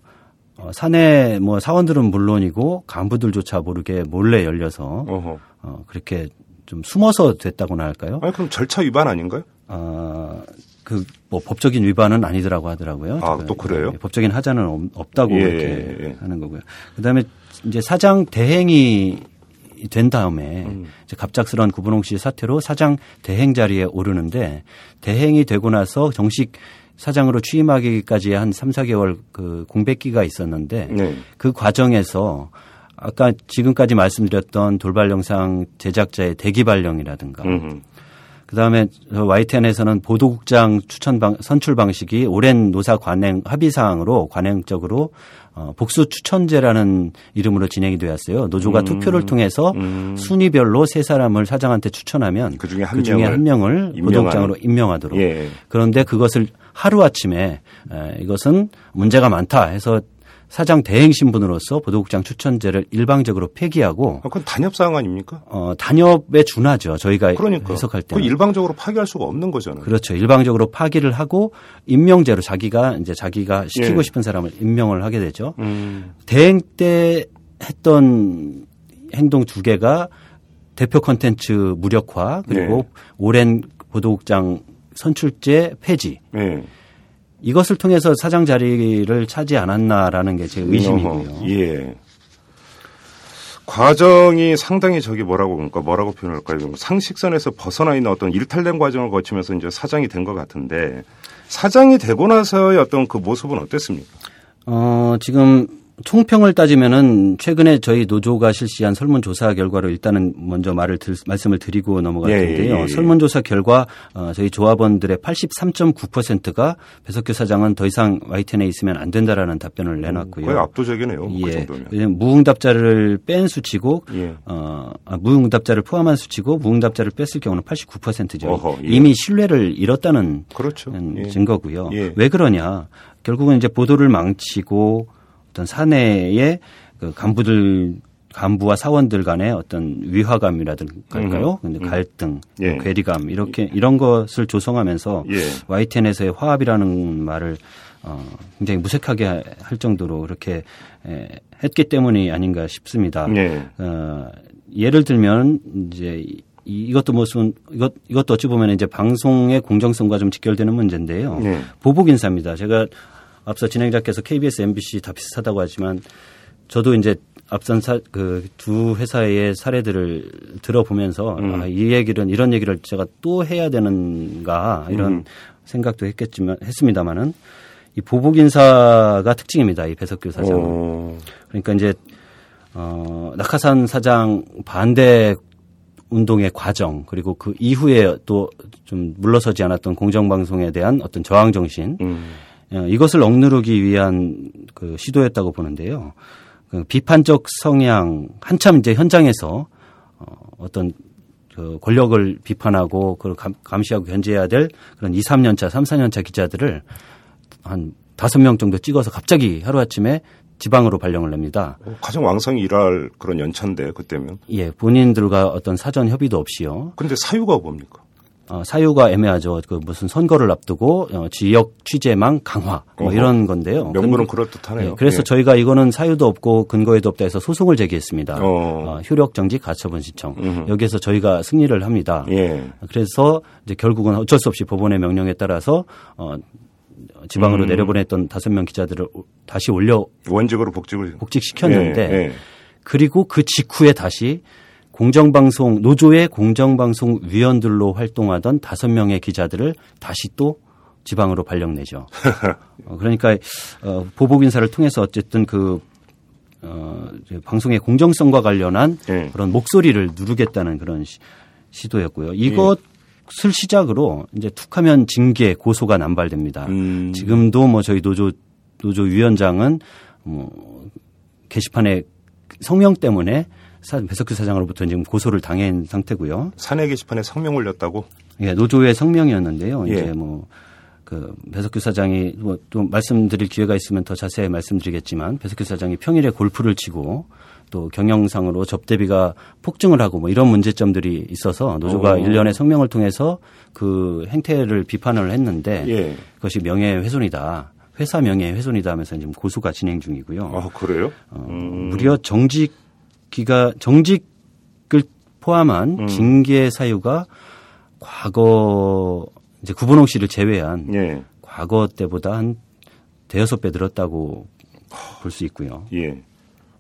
어, 사내 뭐 사원들은 물론이고 간부들조차 모르게 몰래 열려서 어허. 어, 그렇게 좀 숨어서 됐다고나 할까요? 아니, 그럼 절차 위반 아닌가요? 어, 그, 뭐, 법적인 위반은 아니더라고 하더라고요. 아. 또 그래요? 예, 법적인 하자는 없- 없다고 예, 그렇게 예. 하는 거고요. 그 다음에 이제 사장 대행이 된 다음에 음. 이제 갑작스러운 구분홍 씨 사태로 사장 대행 자리에 오르는데 대행이 되고 나서 정식 사장으로 취임하기까지 한 3, 4개월 그 공백기가 있었는데 네. 그 과정에서 아까 지금까지 말씀드렸던 돌발 영상 제작자의 대기 발령이라든가 음. 그다음에 저 YTN에서는 보도국장 추천 방 선출 방식이 오랜 노사 관행 합의 사항으로 관행적으로 어, 복수 추천제라는 이름으로 진행이 되었어요. 노조가 투표를 통해서 순위별로 세 사람을 사장한테 추천하면 그중에 한 그 중에 명을 한 명을 임명하는. 보도국장으로 임명하도록. 예. 그런데 그것을 하루 아침에 에, 이것은 문제가 많다 해서 사장 대행 신분으로서 보도국장 추천제를 일방적으로 폐기하고 아, 그건 단협 사항 아닙니까? 어, 단협에 준하죠. 저희가 그러니까. 해석할 그 때는. 일방적으로 파기할 수가 없는 거잖아요. 그렇죠. 일방적으로 파기를 하고 임명제로 자기가 이제 자기가 시키고 예. 싶은 사람을 임명을 하게 되죠. 음. 대행 때 했던 행동 두 개가 대표 컨텐츠 무력화 그리고 예. 오랜 보도국장 선출제 폐지 예. 이것을 통해서 사장 자리를 차지 않았나라는 게 제 의심이고요. 예. 과정이 상당히 저기 뭐라고 그러니까 뭐라고 표현할까요? 상식선에서 벗어나 있는 어떤 일탈된 과정을 거치면서 이제 사장이 된 것 같은데 사장이 되고 나서의 어떤 그 모습은 어땠습니까? 어, 지금 총평을 따지면은 최근에 저희 노조가 실시한 설문조사 결과로 일단은 먼저 말을 들, 말씀을 드리고 넘어갈 예, 텐데요. 예, 예. 설문조사 결과 어, 저희 조합원들의 83.9%가 배석규 사장은 더 이상 YTN에 있으면 안 된다라는 답변을 내놨고요. 거의 압도적이네요. 그 예. 왜냐면 무응답자를 뺀 수치고 예. 어, 아, 무응답자를 포함한 수치고 무응답자를 뺐을 경우는 89%죠. 어허, 예. 이미 신뢰를 잃었다는 그렇죠. 음, 예. 증거고요. 예. 왜 그러냐? 결국은 이제 보도를 망치고 어떤 사내의 그 간부들 간부와 사원들 간의 어떤 위화감이라든가요, 근데 갈등, 예. 뭐 괴리감 이렇게 이런 것을 조성하면서 예. YTN에서의 화합이라는 말을 어, 굉장히 무색하게 할 정도로 그렇게 에, 했기 때문이 아닌가 싶습니다. 예. 어, 예를 들면 이제 이- 이것도 무슨 이것 이것도 어찌 보면 이제 방송의 공정성과 좀 직결되는 문제인데요. 예. 보복 인사입니다. 제가 앞서 진행자께서 KBS, MBC 다 비슷하다고 하지만 저도 이제 앞선 그 두 회사의 사례들을 들어보면서 음. 아, 이 얘기는 이런 얘기를 제가 또 해야 되는가 이런 음. 생각도 했겠지만 했습니다마는 이 보복 인사가 특징입니다. 이 배석규 사장은. 어, 그러니까 이제 어 낙하산 사장 반대 운동의 과정 그리고 그 이후에 또 좀 물러서지 않았던 공정방송에 대한 어떤 저항 정신 음. 어, 이것을 억누르기 위한 그 시도였다고 보는데요. 그 비판적 성향 한참 이제 현장에서 어, 어떤 그 권력을 비판하고 그걸 감, 감시하고 견제해야 될 그런 2, 3년 차, 3, 4년 차 기자들을 한 다섯 명 정도 찍어서 갑자기 하루아침에 지방으로 발령을 냅니다. 어, 가장 왕성히 일할 그런 연차인데 그때면. 예, 본인들과 어떤 사전 협의도 없이요. 근데 사유가 뭡니까? 어, 사유가 애매하죠. 그 무슨 선거를 앞두고 어, 지역 취재망 강화 뭐 어허. 이런 건데요. 명분은 근- 그럴 듯하네요. 예, 그래서 예. 저희가 이거는 사유도 없고 근거에도 없다 해서 소송을 제기했습니다. 어. 어, 효력 정지 가처분 신청. 음흠. 여기에서 저희가 승리를 합니다. 예. 그래서 이제 결국은 어쩔 수 없이 법원의 명령에 따라서 어, 지방으로 음. 내려보냈던 다섯 명 기자들을 다시 올려 원직으로 복직을 복직시켰는데 예, 예. 그리고 그 직후에 다시 공정방송 노조의 공정방송 위원들로 활동하던 다섯 명의 기자들을 다시 또 지방으로 발령내죠. 어, 그러니까 어, 보복 인사를 통해서 어쨌든 그 어, 방송의 공정성과 관련한 예. 그런 목소리를 누르겠다는 그런 시, 도였고요 이것을 시작으로 이제 툭하면 징계 고소가 남발됩니다. 음. 지금도 뭐 저희 노조 노조 위원장은 뭐 게시판에 성명 때문에 사- 배석규 사장으로부터 지금 고소를 당한 상태고요. 사내 게시판에 성명 올렸다고? 예, 노조의 성명이었는데요. 예. 이제 뭐, 그, 배석규 사장이 뭐 또 말씀드릴 기회가 있으면 더 자세히 말씀드리겠지만 배석규 사장이 평일에 골프를 치고 또 경영상으로 접대비가 폭증을 하고 뭐 이런 문제점들이 있어서 노조가 어. 일련의 성명을 통해서 그 행태를 비판을 했는데 예. 그것이 명예훼손이다. 회사 명예훼손이다 하면서 지금 고소가 진행 중이고요. 아, 그래요? 어, 음. 무려 정직 기가 정직을 포함한 음. 징계 사유가 과거 이제 구본홍 씨를 제외한 예. 과거 때보다 한 대여섯 배 늘었다고 볼 수 있고요. 예.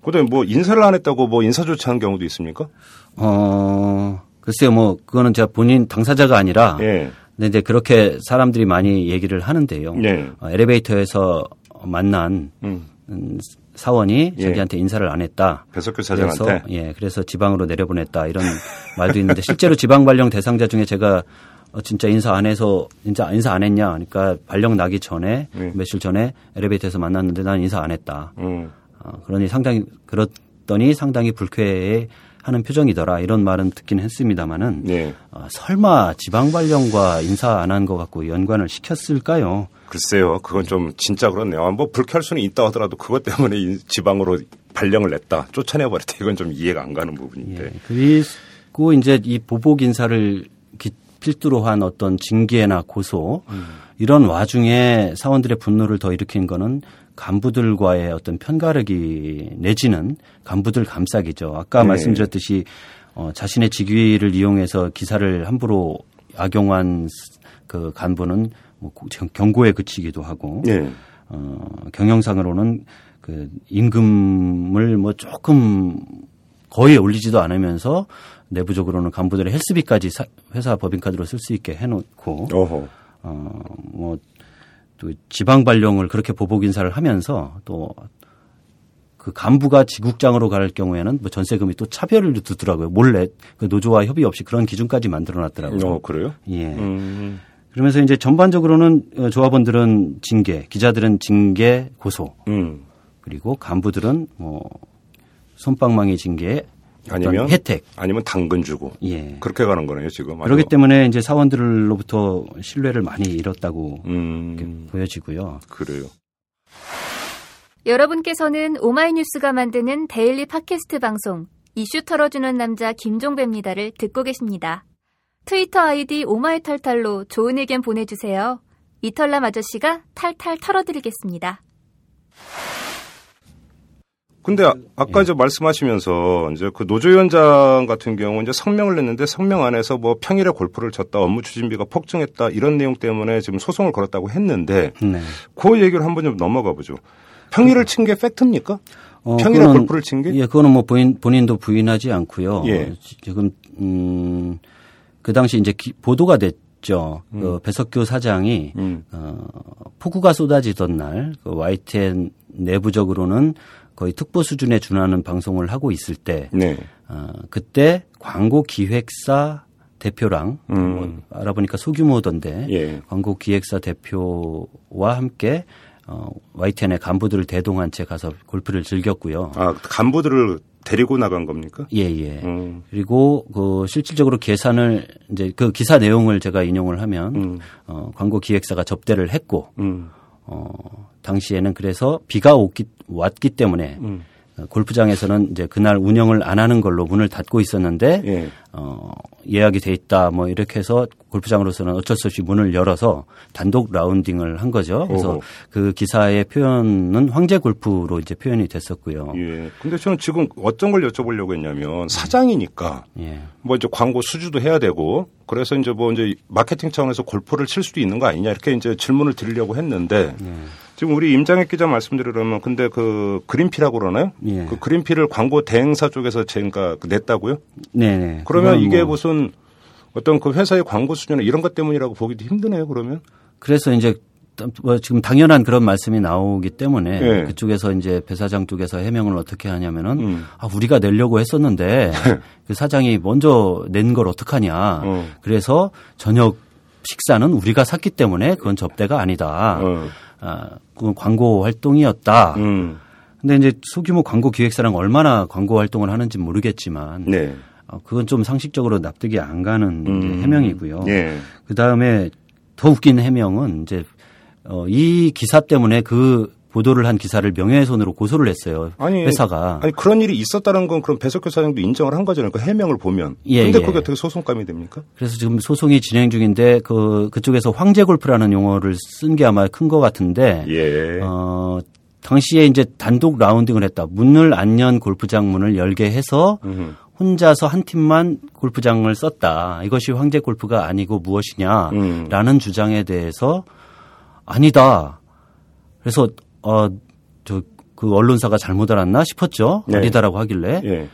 그다음에 뭐 인사를 안 했다고 뭐 인사 조치한 경우도 있습니까? 어 글쎄요, 뭐 그거는 제가 본인 당사자가 아니라 예. 근데 이제 그렇게 사람들이 많이 얘기를 하는데요. 예. 어, 엘리베이터에서 만난 음. 음, 사원이 예. 자기한테 인사를 안 했다. 배석규 사장한테. 그래서, 예, 그래서 지방으로 내려보냈다 이런 말도 있는데 실제로 지방 발령 대상자 중에 제가 어, 진짜 인사 안 해서 인사 인사 안 했냐? 그러니까 발령 나기 전에 예. 며칠 전에 엘리베이터에서 만났는데 난 인사 안 했다. 음. 어, 그러니 상당히 그렇더니 상당히 불쾌해 하는 표정이더라 이런 말은 듣긴 했습니다마는 예. 어, 설마 지방 발령과 인사 안 한것 갖고 연관을 시켰을까요? 글쎄요. 그건 좀 진짜 그렇네요. 아, 뭐 불쾌할 수는 있다 하더라도 그것 때문에 이 지방으로 발령을 냈다. 쫓아내버렸다. 이건 좀 이해가 안 가는 부분인데. 예. 그리고 이제 이 보복 인사를 기- 필두로 한 어떤 징계나 고소 이런 와중에 사원들의 분노를 더 일으킨 거는 간부들과의 어떤 편가르기 내지는 간부들 감싸기죠. 아까 네. 말씀드렸듯이 어, 자신의 직위를 이용해서 기사를 함부로 악용한 그 간부는 뭐 고- 경고에 그치기도 하고 예. 어, 경영상으로는 그 임금을 뭐 조금 거의 올리지도 않으면서 내부적으로는 간부들의 헬스비까지 사, 회사 법인카드로 쓸 수 있게 해놓고 어허. 어 뭐 또 지방 발령을 그렇게 보복 인사를 하면서 또 그 간부가 지국장으로 갈 경우에는 뭐 전세금이 또 차별을 두더라고요. 몰래 그 노조와 협의 없이 그런 기준까지 만들어 놨더라고요. 어, 그래요? 예. 음. 그러면서 이제 전반적으로는 어, 조합원들은 징계, 기자들은 징계, 고소, 음. 그리고 간부들은 뭐 손방망이 징계, 아니면 혜택. 아니면 당근 주고 예. 그렇게 가는 거네요 지금. 그렇기. 때문에 이제 사원들로부터 신뢰를 많이 잃었다고 음. 보여지고요. 그래요. 여러분께서는 오마이뉴스가 만드는 daily 팟캐스트 방송 이슈 털어주는 남자 김종배입니다를 듣고 계십니다. 트위터 아이디 오마이털털로 좋은 의견 보내주세요. 이털남 아저씨가 탈탈 털어드리겠습니다. 근데 아, 아까 이제 말씀하시면서 이제 그 노조위원장 같은 경우 이제 성명을 냈는데 성명 안에서 뭐 평일에 골프를 쳤다, 업무 추진비가 폭증했다 이런 내용 때문에 지금 소송을 걸었다고 했는데 네. 그 얘기를 한번 좀 넘어가 보죠. 평일을 친 게 팩트입니까? 어, 평일에 그거는- 골프를 친 게? 예, 그거는 뭐 본인, 본인도 부인하지 않고요. 예. 지금, 음, 그 당시 이제 기- 보도가 됐죠. 그 배석규 사장이, 음. 어, 폭우가 쏟아지던 날, 그 YTN 내부적으로는 거의 특보 수준에 준하는 방송을 하고 있을 때, 네. 어, 그때 광고 기획사 대표랑 음. 뭐 알아보니까 소규모던데 예. 광고 기획사 대표와 함께 어, YTN의 간부들을 대동한 채 가서 골프를 즐겼고요. 아 간부들을 데리고 나간 겁니까? 예, 예. 음. 그리고 그 실질적으로 계산을 이제 그 기사 내용을 제가 인용을 하면 음. 어, 광고 기획사가 접대를 했고 음. 어, 당시에는 그래서 비가 오기, 왔기 때문에 음. 어, 골프장에서는 이제 그날 운영을 안 하는 걸로 문을 닫고 있었는데 예. 어, 예약이 돼 있다 뭐 이렇게 해서 골프장으로서는 어쩔 수 없이 문을 열어서 단독 라운딩을 한 거죠. 그래서 어허. 그 기사의 표현은 황제 골프로 이제 표현이 됐었고요. 예. 근데 저는 지금 어떤 걸 여쭤보려고 했냐면 사장이니까 예. 뭐 이제 광고 수주도 해야 되고 그래서 이제 뭐 이제 마케팅 차원에서 골프를 칠 수도 있는 거 아니냐 이렇게 이제 질문을 드리려고 했는데 예. 지금 우리 임장혁 기자 말씀드리려면 근데 그 그린피라고 그러나요? 예. 그 그린피를 광고 대행사 쪽에서 제가 냈다고요? 네네. 그러면 이게 뭐 무슨 어떤 그 회사의 광고 수준이나 이런 것 때문이라고 보기도 힘드네요. 그러면 그래서 이제 뭐 지금 당연한 그런 말씀이 나오기 때문에 예. 그쪽에서 이제 배 사장 쪽에서 해명을 어떻게 하냐면은 음. 아 우리가 내려고 했었는데 그 사장이 먼저 낸 걸 어떡하냐. 어. 그래서 저녁 식사는 우리가 샀기 때문에 그건 접대가 아니다. 어. 아, 그건 광고 활동이었다. 음. 근데 이제 소규모 광고 기획사랑 얼마나 광고 활동을 하는지 모르겠지만 네. 어, 그건 좀 상식적으로 납득이 안 가는 음. 해명이고요. 예. 그 다음에 더 웃긴 해명은 이제 어, 이 기사 때문에 그 보도를 한 기사를 명예훼손으로 고소를 했어요. 아니 회사가. 아니 그런 일이 있었다는 건 그럼 배석규 사장도 인정을 한 거잖아요. 그 해명을 보면. 예, 근데 예. 그게 어떻게 소송감이 됩니까? 그래서 지금 소송이 진행 중인데 그 그쪽에서 황제 골프라는 용어를 쓴 게 아마 큰 것 같은데 예. 어 당시에 이제 단독 라운딩을 했다. 문을 안 연 골프장 문을 열게 해서. 혼자서 한 팀만 골프장을 썼다. 이것이 황제 골프가 아니고 무엇이냐라는 음. 주장에 대해서 아니다. 그래서 어 저 그 언론사가 잘못 알았나 싶었죠. 네. 아니다라고 하길래 예.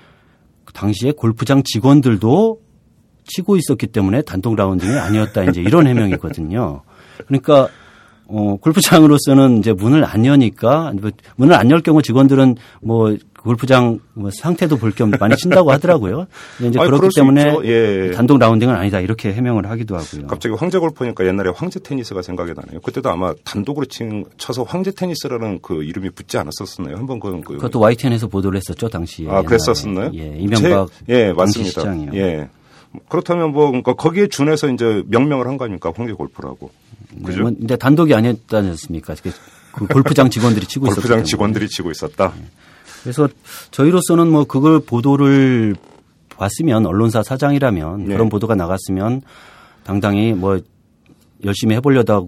그 당시에 골프장 직원들도 치고 있었기 때문에 단독 라운딩이 아니었다. 이제 이런 해명이거든요. 그러니까 어 골프장으로서는 이제 문을 안 여니까 뭐 문을 안 열 경우 직원들은 뭐 골프장 뭐 상태도 볼 겸 많이 친다고 하더라고요. 이제 아니, 그렇기 때문에 있죠. 예. 단독 라운딩은 아니다 이렇게 해명을 하기도 하고요. 갑자기 황제 골프니까 옛날에 황제 테니스가 생각이 나네요. 그때도 아마 단독으로 친, 쳐서 황제 테니스라는 그 이름이 붙지 않았었나요? 한번 그, 그 그것도 YTN에서 보도를 했었죠 당시에. 아, 그랬었었나요? 예, 이명박 제- 예, 맞습니다. 시장이요. 예. 그렇다면 뭐 그러니까 거기에 준해서 이제 명명을 한거 아닙니까? 황제 골프라고. 그죠? 뭐, 근데 단독이 아니었지 않습니까? 그- 그 골프장 직원들이 치고 골프장 때문에. 직원들이 치고 있었다. 그래서 저희로서는 뭐 그걸 보도를 봤으면 언론사 사장이라면 네. 그런 보도가 나갔으면 당당히 뭐 열심히 해보려다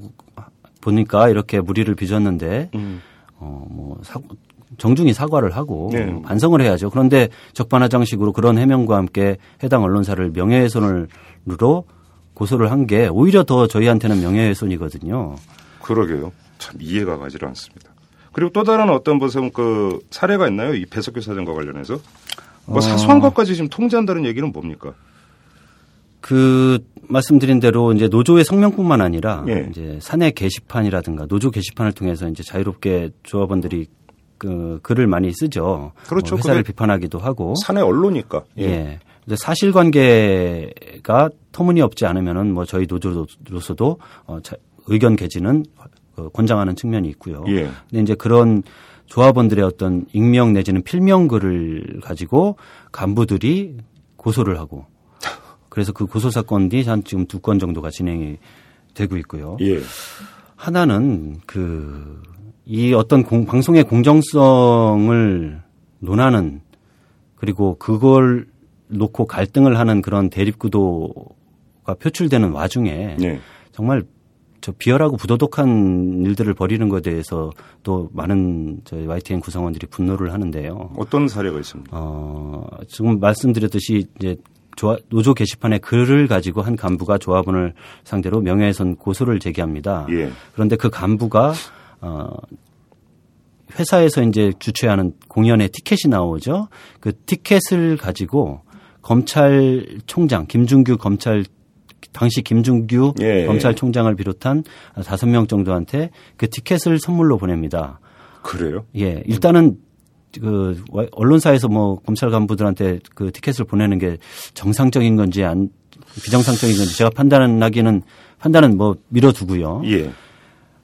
보니까 이렇게 무리를 빚었는데 음. 어뭐 정중히 사과를 하고 네. 뭐 반성을 해야죠. 그런데 적반하장식으로 그런 해명과 함께 해당 언론사를 명예훼손으로 고소를 한 게 오히려 더 저희한테는 명예훼손이거든요. 그러게요. 참 이해가 가지 않습니다. 그리고 또 다른 어떤 무슨 그 사례가 있나요? 이 배석규 사장과 관련해서? 뭐 사소한 것까지 지금 통제한다는 얘기는 뭡니까? 그 말씀드린 대로 이제 노조의 성명뿐만 아니라 예. 이제 사내 게시판이라든가 노조 게시판을 통해서 이제 자유롭게 조합원들이 그 글을 많이 쓰죠. 그렇죠. 뭐 회사를 비판하기도 하고. 사내 언론이니까. 예. 근데 사실관계가 터무니없지 않으면은 뭐 저희 노조로서도 어, 자, 의견 개진은 어, 권장하는 측면이 있고요. 예. 근데 이제 그런 조합원들의 어떤 익명 내지는 필명 글을 가지고 간부들이 고소를 하고 그래서 그 고소 사건이 한 지금 두 건 정도가 진행이 되고 있고요. 예. 하나는 그 이 어떤 공, 방송의 공정성을 논하는 그리고 그걸 놓고 갈등을 하는 그런 대립 구도가 표출되는 와중에 예. 정말 저 비열하고 부도덕한 일들을 벌이는 것에 대해서 또 많은 저희 YTN 구성원들이 분노를 하는데요. 어떤 사례가 있습니까? 어, 지금 말씀드렸듯이 이제 노조 게시판에 글을 가지고 한 간부가 조합원을 상대로 명예훼손 고소를 제기합니다. 예. 그런데 그 간부가 어 회사에서 이제 주최하는 공연에 티켓이 나오죠. 그 티켓을 가지고 검찰총장 김준규 검찰 당시 김준규 예, 예. 검찰총장을 비롯한 다섯 명 정도한테 그 티켓을 선물로 보냅니다. 그래요? 예, 일단은 그 언론사에서 뭐 검찰 간부들한테 그 티켓을 보내는 게 정상적인 건지 안 비정상적인 건지 제가 판단하기는 판단은 뭐 미뤄두고요. 예.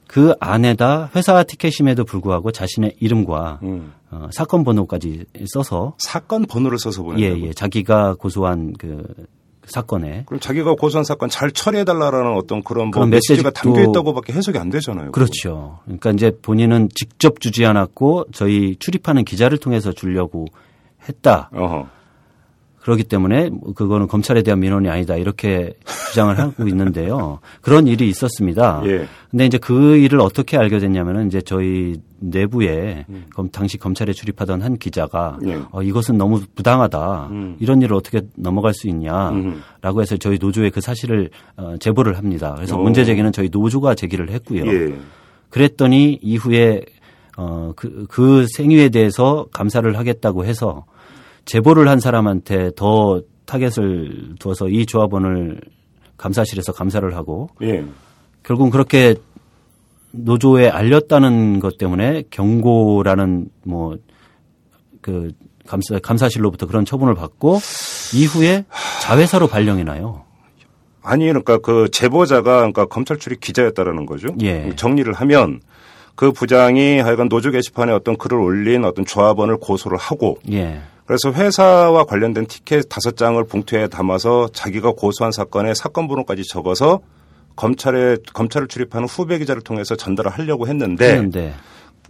그 안에다 회사 티켓임에도 불구하고 자신의 이름과 음. 어, 사건 번호까지 써서 사건 번호를 써서 예, 보낸다고. 예, 자기가 고소한 그 사건에 그럼 자기가 고소한 사건 잘 처리해 달라라는 어떤 그런 뭐 그런 메시지가 메시지도- 담겨 있다고밖에 해석이 안 되잖아요. 그렇죠. 그러니까 이제 본인은 직접 주지 않았고 저희 출입하는 기자를 통해서 주려고 했다. 어허. 그렇기 때문에 뭐 그거는 검찰에 대한 민원이 아니다 이렇게 주장을 하고 있는데요. 그런 일이 있었습니다. 예. 근데 이제 그 일을 어떻게 알게 됐냐면은 이제 저희 내부에 검- 당시 검찰에 출입하던 한 기자가 예. 어, 이것은 너무 부당하다. 음. 이런 일을 어떻게 넘어갈 수 음. 있냐라고 해서 저희 노조에 그 사실을 어, 제보를 합니다. 그래서 오. 문제 제기는 저희 노조가 제기를 했고요. 예. 그랬더니 이후에 어, 그, 그 사유에 대해서 감사를 하겠다고 해서 제보를 한 사람한테 더 타겟을 두어서 이 조합원을 감사실에서 감사를 하고 예. 결국은 그렇게 노조에 알렸다는 것 때문에 경고라는 뭐 그 감사 감사실로부터 그런 처분을 받고 이후에 자회사로 발령이 나요. 아니 그러니까 그 제보자가 그러니까 검찰 출입 기자였다라는 거죠. 예. 정리를 하면 그 부장이 하여간 노조 게시판에 어떤 글을 올린 어떤 조합원을 고소를 하고 예. 그래서 회사와 관련된 티켓 다섯 장을 봉투에 담아서 자기가 고소한 사건의 사건 번호까지 적어서 검찰에 검찰을 출입하는 후배 기자를 통해서 전달을 하려고 했는데 그런데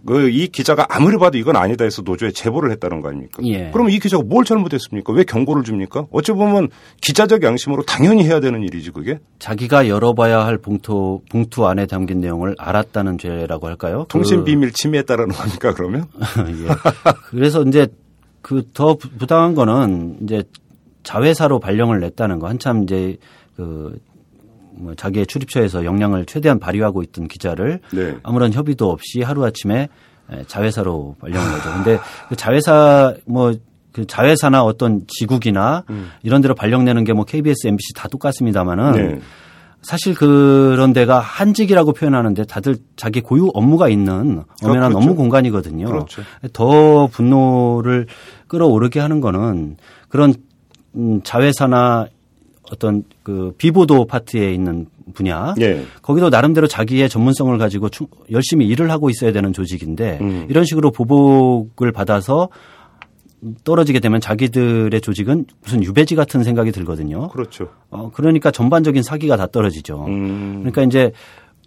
그이 기자가 아무리 봐도 이건 아니다 해서 노조에 제보를 했다는 거 아닙니까? 예. 그러면 이 기자가 뭘 잘못했습니까? 왜 경고를 줍니까? 어찌 보면 기자적 양심으로 당연히 해야 되는 일이지 그게. 자기가 열어봐야 할 봉투 봉투 안에 담긴 내용을 알았다는 죄라고 할까요? 통신 그- 비밀 침해했다라는 겁니까 그러면? 예. 그래서 이제 그 더 부당한 거는 이제 자회사로 발령을 냈다는 거 한참 이제 그 뭐 자기의 출입처에서 역량을 최대한 발휘하고 있던 기자를 네. 아무런 협의도 없이 하루 아침에 자회사로 발령한 거죠. 근데 그 자회사 뭐 그 자회사나 어떤 지국이나 이런 데로 발령내는 게 뭐 KBS, MBC 다 똑같습니다만은 네. 사실 그런 데가 한직이라고 표현하는데 다들 자기 고유 업무가 있는 엄연한 그렇죠. 업무 공간이거든요. 그렇죠. 더 분노를 끌어오르게 하는 거는 그런 음, 자회사나 어떤 그 비보도 파트에 있는 분야 예. 거기도 나름대로 자기의 전문성을 가지고 충- 열심히 일을 하고 있어야 되는 조직인데 음. 이런 식으로 보복을 받아서 떨어지게 되면 자기들의 조직은 무슨 유배지 같은 생각이 들거든요. 그렇죠. 어, 그러니까 전반적인 사기가 다 떨어지죠. 음. 그러니까 이제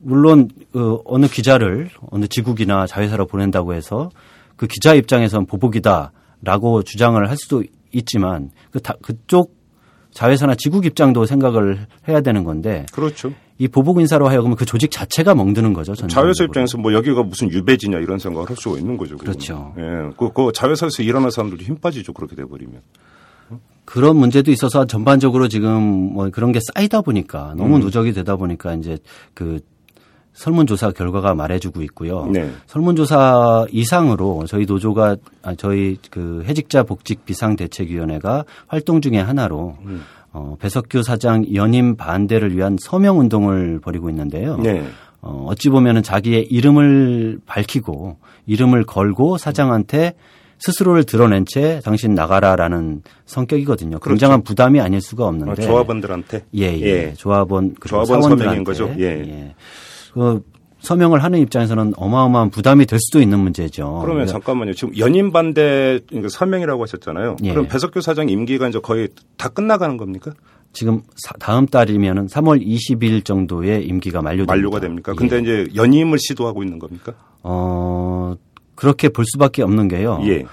물론 그 어느 기자를 어느 지국이나 자회사로 보낸다고 해서 그 기자 입장에선 보복이다라고 주장을 할 수도 있지만 그 다, 그쪽 자회사나 지국 입장도 생각을 해야 되는 건데 그렇죠. 이 보복 인사로 하여금 그 조직 자체가 멍드는 거죠. 자회사. 입장에서 뭐 여기가 무슨 유배지냐 이런 생각을 할 수가 있는 거죠. 그거는. 그렇죠. 예. 그, 그 자회사에서 일하는 사람들도 힘 빠지죠. 그렇게 돼버리면. 그런 문제도 있어서 전반적으로 지금 뭐 그런 게 쌓이다 보니까 너무 음. 누적이 되다 보니까 이제 그 설문조사 결과가 말해주고 있고요. 네. 설문조사 이상으로 저희 노조가 아, 저희 그 해직자 복직 비상대책위원회가 활동 중의 하나로 음. 어, 배석규 사장 연임 반대를 위한 서명 운동을 벌이고 있는데요. 네. 어, 어찌 보면은 자기의 이름을 밝히고 이름을 걸고 사장한테 스스로를 드러낸 채 당신 나가라라는 성격이거든요. 그렇죠. 굉장한 부담이 아닐 수가 어, 없는데. 조합원들한테 예, 예. 조합원 그리고 조합원 사원들한테. 서명인 거죠? 예. 그 서명을 하는 입장에서는 어마어마한 부담이 될 수도 있는 문제죠. 그러면 잠깐만요. 지금 연임 반대 그러니까 서명이라고 하셨잖아요. 예. 그럼 배석규 사장 임기가 이제 거의 다 끝나가는 겁니까? 지금 사- 다음 달이면은 3월 20일 정도에 임기가 만료됩니다. 만료가 됩니까? 근데 예. 이제 연임을 시도하고 있는 겁니까? 어 그렇게 볼 수밖에 없는 게요. 예.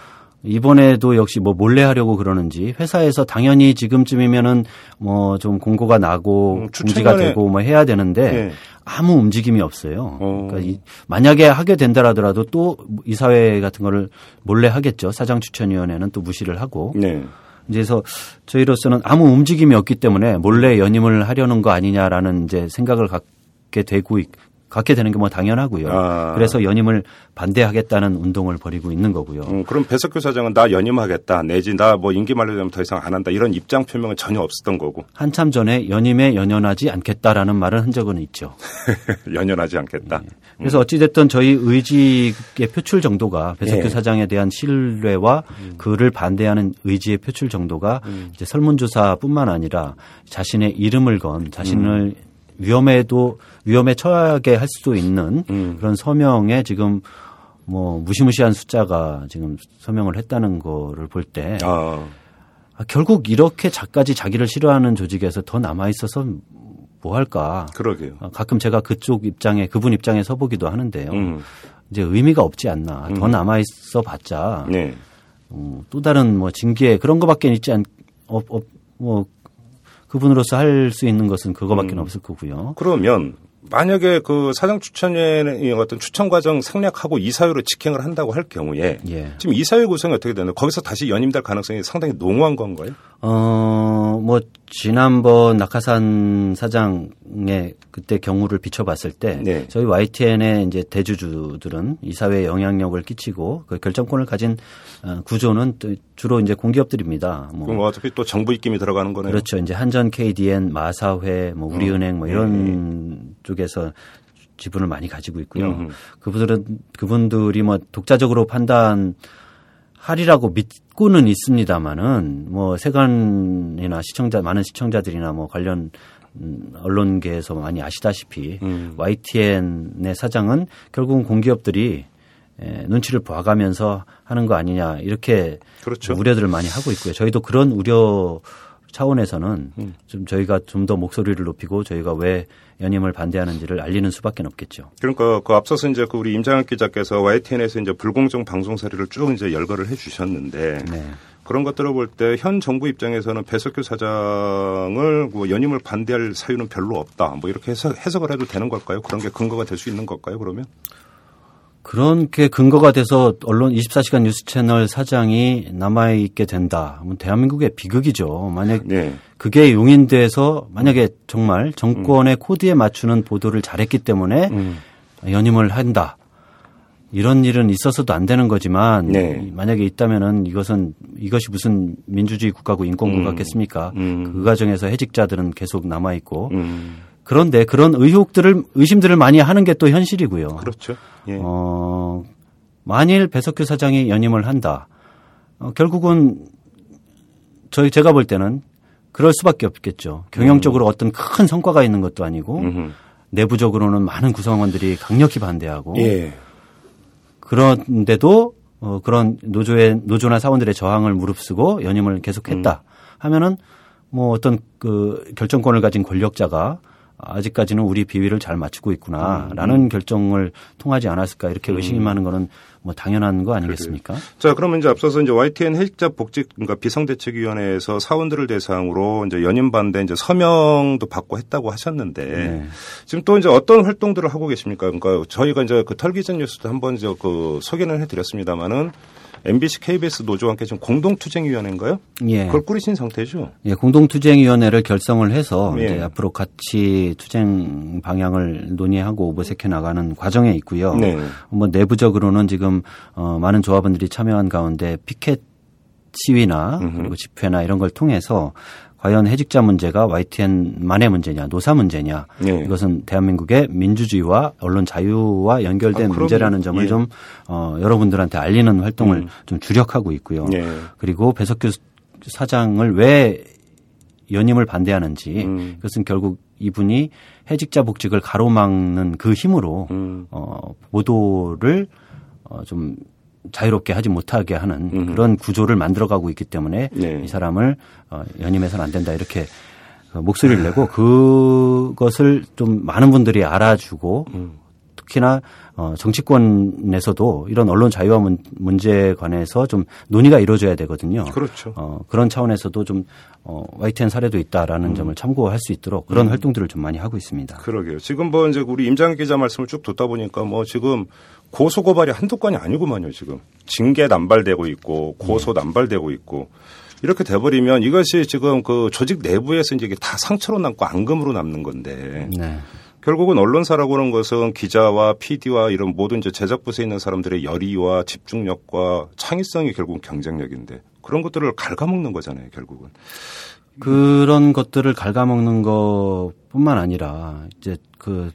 이번에도 역시 뭐 몰래 하려고 그러는지 회사에서 당연히 지금쯤이면은 뭐 좀 공고가 나고 음, 공지가 되고 뭐 해야 되는데 예. 아무 움직임이 없어요. 어. 그러니까 이, 만약에 하게 된다라더라도 또 이사회 같은 거를 몰래 하겠죠. 사장 추천위원회는 또 무시를 하고. 네. 그래서 저희로서는 아무 움직임이 없기 때문에 몰래 연임을 하려는 거 아니냐라는 이제 생각을 갖게 되고 있- 갖게 되는 게 뭐 당연하고요. 아. 그래서 연임을 반대하겠다는 운동을 벌이고 있는 거고요. 음, 그럼 배석규 사장은 나 연임하겠다 내지 나 뭐 임기 만료되면 더 이상 안 한다 이런 입장 표명은 전혀 없었던 거고 한참 전에 연임에 연연하지 않겠다라는 말을 한 적은 있죠. 연연하지 않겠다. 그래서 어찌됐든 저희 의지의 표출 정도가 배석규 예. 사장에 대한 신뢰와 그를 반대하는 의지의 표출 정도가 이제 설문조사뿐만 아니라 자신의 이름을 건 자신을 위험에도 위험에 처하게 할 수도 있는 음. 그런 서명에 지금 뭐 무시무시한 숫자가 지금 서명을 했다는 거를 볼때 아, 아, 결국 이렇게 자까지 자기를 싫어하는 조직에서 더 남아 있어서 뭐 할까? 그러게요. 아, 가끔 제가 그쪽 입장에 그분 입장에 서보기도 하는데요. 음, 이제 의미가 없지 않나. 더 남아 있어 봤자 네. 어, 또 다른 뭐 징계 그런 거밖에 있지 않, 없, 없, 뭐 그분으로서 할 수 있는 것은 그거밖에 음. 없을 거고요. 그러면 만약에 그 사장 추천위의 어떤 추천 과정 생략하고 이사회로 직행을 한다고 할 경우에 예. 지금 이사회 구성이 어떻게 되나요? 거기서 다시 연임될 가능성이 상당히 농후한 건가요? 어, 뭐, 지난번 낙하산 사장의 그때 경우를 비춰봤을 때, 네. 저희 YTN의 이제 대주주들은 이사회에 영향력을 끼치고 그 결정권을 가진 어, 구조는 또 주로 이제 공기업들입니다. 뭐, 그럼 어차피 또 정부 입김이 들어가는 거네요. 그렇죠. 이제 한전 KDN, 마사회, 뭐 우리은행 어. 뭐 이런 쪽에서 지분을 많이 가지고 있고요. 음. 그분들은 그분들이 뭐 독자적으로 판단 하리라고 믿고는 있습니다만은 뭐 세간이나 시청자 많은 시청자들이나 뭐 관련 음, 언론계에서 많이 아시다시피 음. YTN의 사장은 결국은 공기업들이 에, 눈치를 봐가면서 하는 거 아니냐 이렇게 그렇죠. 우려들을 많이 하고 있고요. 저희도 그런 우려 차원에서는 음. 좀 저희가 좀 더 목소리를 높이고 저희가 왜 연임을 반대하는지를 알리는 수밖에 없겠죠. 그러니까 그 앞서서 이제 그 우리 임장혁 기자께서 YTN에서 이제 불공정 방송 사례를 쭉 이제 열거를 해 주셨는데 네. 그런 것들을 볼 때 현 정부 입장에서는 배석규 사장을 뭐 연임을 반대할 사유는 별로 없다. 뭐 이렇게 해석, 해석을 해도 되는 걸까요? 그런 게 근거가 될 수 있는 걸까요? 그러면? 그런 게 근거가 돼서 언론 24시간 뉴스 채널 사장이 남아있게 된다. 뭐 대한민국의 비극이죠. 만약 네. 그게 용인돼서 만약에 정말 정권의 코드에 맞추는 보도를 잘했기 때문에 음. 연임을 한다. 이런 일은 있어서도 안 되는 거지만 네. 만약에 있다면은 이것은 이것이 무슨 민주주의 국가고 인권국 음. 같겠습니까? 음. 그 과정에서 해직자들은 계속 남아 있고 음. 그런데 그런 의혹들을 의심들을 많이 하는 게 또 현실이고요. 그렇죠. 예. 어, 만일 배석규 사장이 연임을 한다. 어, 결국은 저희 제가 볼 때는 그럴 수밖에 없겠죠. 경영적으로 어떤 큰 성과가 있는 것도 아니고 음흠. 내부적으로는 많은 구성원들이 강력히 반대하고 예. 그런데도 어, 그런 노조의 노조나 사원들의 저항을 무릅쓰고 연임을 계속했다 하면은 뭐 어떤 그 결정권을 가진 권력자가 아직까지는 우리 비위를 잘 맞추고 있구나라는 결정을 통하지 않았을까 이렇게 의심하는 거는 뭐 당연한 거 아니겠습니까? 자, 그러면 이제 앞서서 이제 YTN 해직자 복직 그러니까 비상대책위원회에서 사원들을 대상으로 이제 연임 반대 이제 서명도 받고 했다고 하셨는데 네. 지금 또 이제 어떤 활동들을 하고 계십니까? 그러니까 저희가 이제 그 털기전 뉴스도 한번 이제 그 소개는 해드렸습니다만은 MBC, KBS 노조와 함께 지금 공동투쟁위원회인가요? 예. 그걸 꾸리신 상태죠? 예, 공동투쟁위원회를 결성을 해서 예. 이제 앞으로 같이 투쟁 방향을 논의하고 모색해 나가는 과정에 있고요. 네. 뭐 내부적으로는 지금 어, 많은 조합원들이 참여한 가운데 피켓 시위나 그리고 집회나 이런 걸 통해서 과연 해직자 문제가 YTN만의 문제냐, 노사 문제냐, 네. 이것은 대한민국의 민주주의와 언론 자유와 연결된 아. 문제라는 점을 예. 좀 어, 여러분들한테 알리는 활동을 좀 주력하고 있고요. 네. 그리고 배석규 사장을 왜 연임을 반대하는지 음. 그것은 결국 이분이 해직자 복직을 가로막는 그 힘으로 음. 어, 보도를 어, 좀 자유롭게 하지 못하게 하는 음. 그런 구조를 만들어가고 있기 때문에 네. 이 사람을 어, 연임해서는 안 된다 이렇게 그 목소리를 내고 그것을 좀 많은 분들이 알아주고 음. 특히나 어, 정치권에서도 이런 언론 자유화 문, 문제에 관해서 좀 논의가 이루어져야 되거든요. 그렇죠. 어, 그런 차원에서도 좀 어, YTN 사례도 있다라는 음. 점을 참고할 수 있도록 그런 활동들을 좀 많이 하고 있습니다. 그러게요. 지금 뭐 이제 우리 임장 기자 말씀을 쭉 듣다 보니까 뭐 지금 고소 고발이 한두 건이 아니구만요. 지금 징계 남발되고 있고 고소 남발되고 있고 이렇게 돼버리면 이것이 지금 그 조직 내부에서 이제 이게 다 상처로 남고 앙금으로 남는 건데 네. 결국은 언론사라고 하는 것은 기자와 PD와 이런 모든 이제 제작부서에 있는 사람들의 열의와 집중력과 창의성이 결국은 경쟁력인데 그런 것들을 갉아먹는 거잖아요. 결국은. 그런 것들을 갉아먹는 것뿐만 아니라 이제 그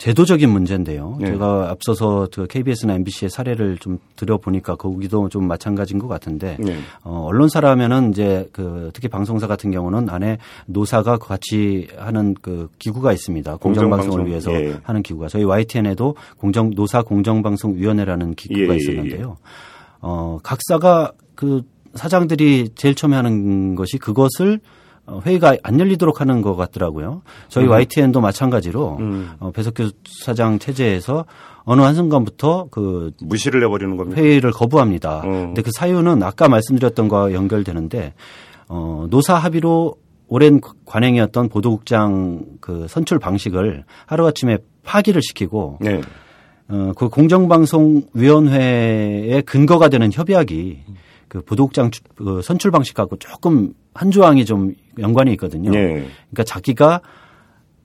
제도적인 문제인데요. 네. 제가 앞서서 그 KBS나 MBC의 사례를 좀 들어보니까 거기도 좀 마찬가지인 것 같은데 네. 어, 언론사라면은 이제 그 특히 방송사 같은 경우는 안에 노사가 같이 하는 그 기구가 있습니다. 공정방송을 공정방송. 위해서 예. 하는 기구가 저희 YTN에도 공정 노사 공정방송위원회라는 기구가 예, 예, 있었는데요. 어, 각사가 그 사장들이 제일 처음에 하는 것이 그것을 어, 회의가 안 열리도록 하는 것 같더라고요. 저희 YTN도 마찬가지로 음. 어, 배석규 사장 체제에서 어느 한순간부터 그 무시를 해버리는 겁니다. 회의를 거부합니다. 어. 근데 그 사유는 아까 말씀드렸던 거와 연결되는데 어, 노사 합의로 오랜 관행이었던 보도국장 그 선출 방식을 하루아침에 파기를 시키고 네. 어, 그 공정방송위원회의 근거가 되는 협약이 그 보도국장 주- 그 선출 방식하고 조금 한 조항이 좀 연관이 있거든요. 네. 그러니까 자기가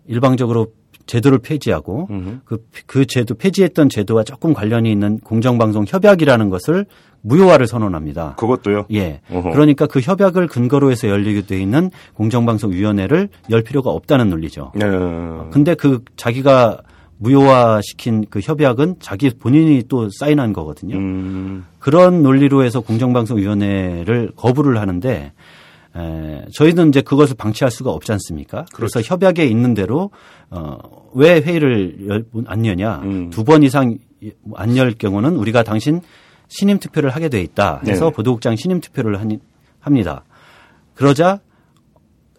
일방적으로 제도를 폐지하고. 그, 그 제도 폐지했던 제도와 조금 관련이 있는 공정방송 협약이라는 것을 무효화를 선언합니다. 그것도요. 예. 어허. 그러니까 그 협약을 근거로 해서 열리게 돼 있는 공정방송위원회를 열 필요가 없다는 논리죠. 네. 근데 그 자기가 무효화 시킨 그 협약은 자기 본인이 또 사인한 거거든요. 음. 그런 논리로 해서 공정방송위원회를 거부를 하는데 에, 저희는 이제 그것을 방치할 수가 없지 않습니까? 그래서 그렇죠. 협약에 있는 대로 어, 왜 회의를 열, 안 여냐? 음. 두번 이상 안 열 경우는 우리가 당신 신임 투표를 하게 돼 있다. 해서 네. 보도국장 신임 투표를 하니, 합니다. 그러자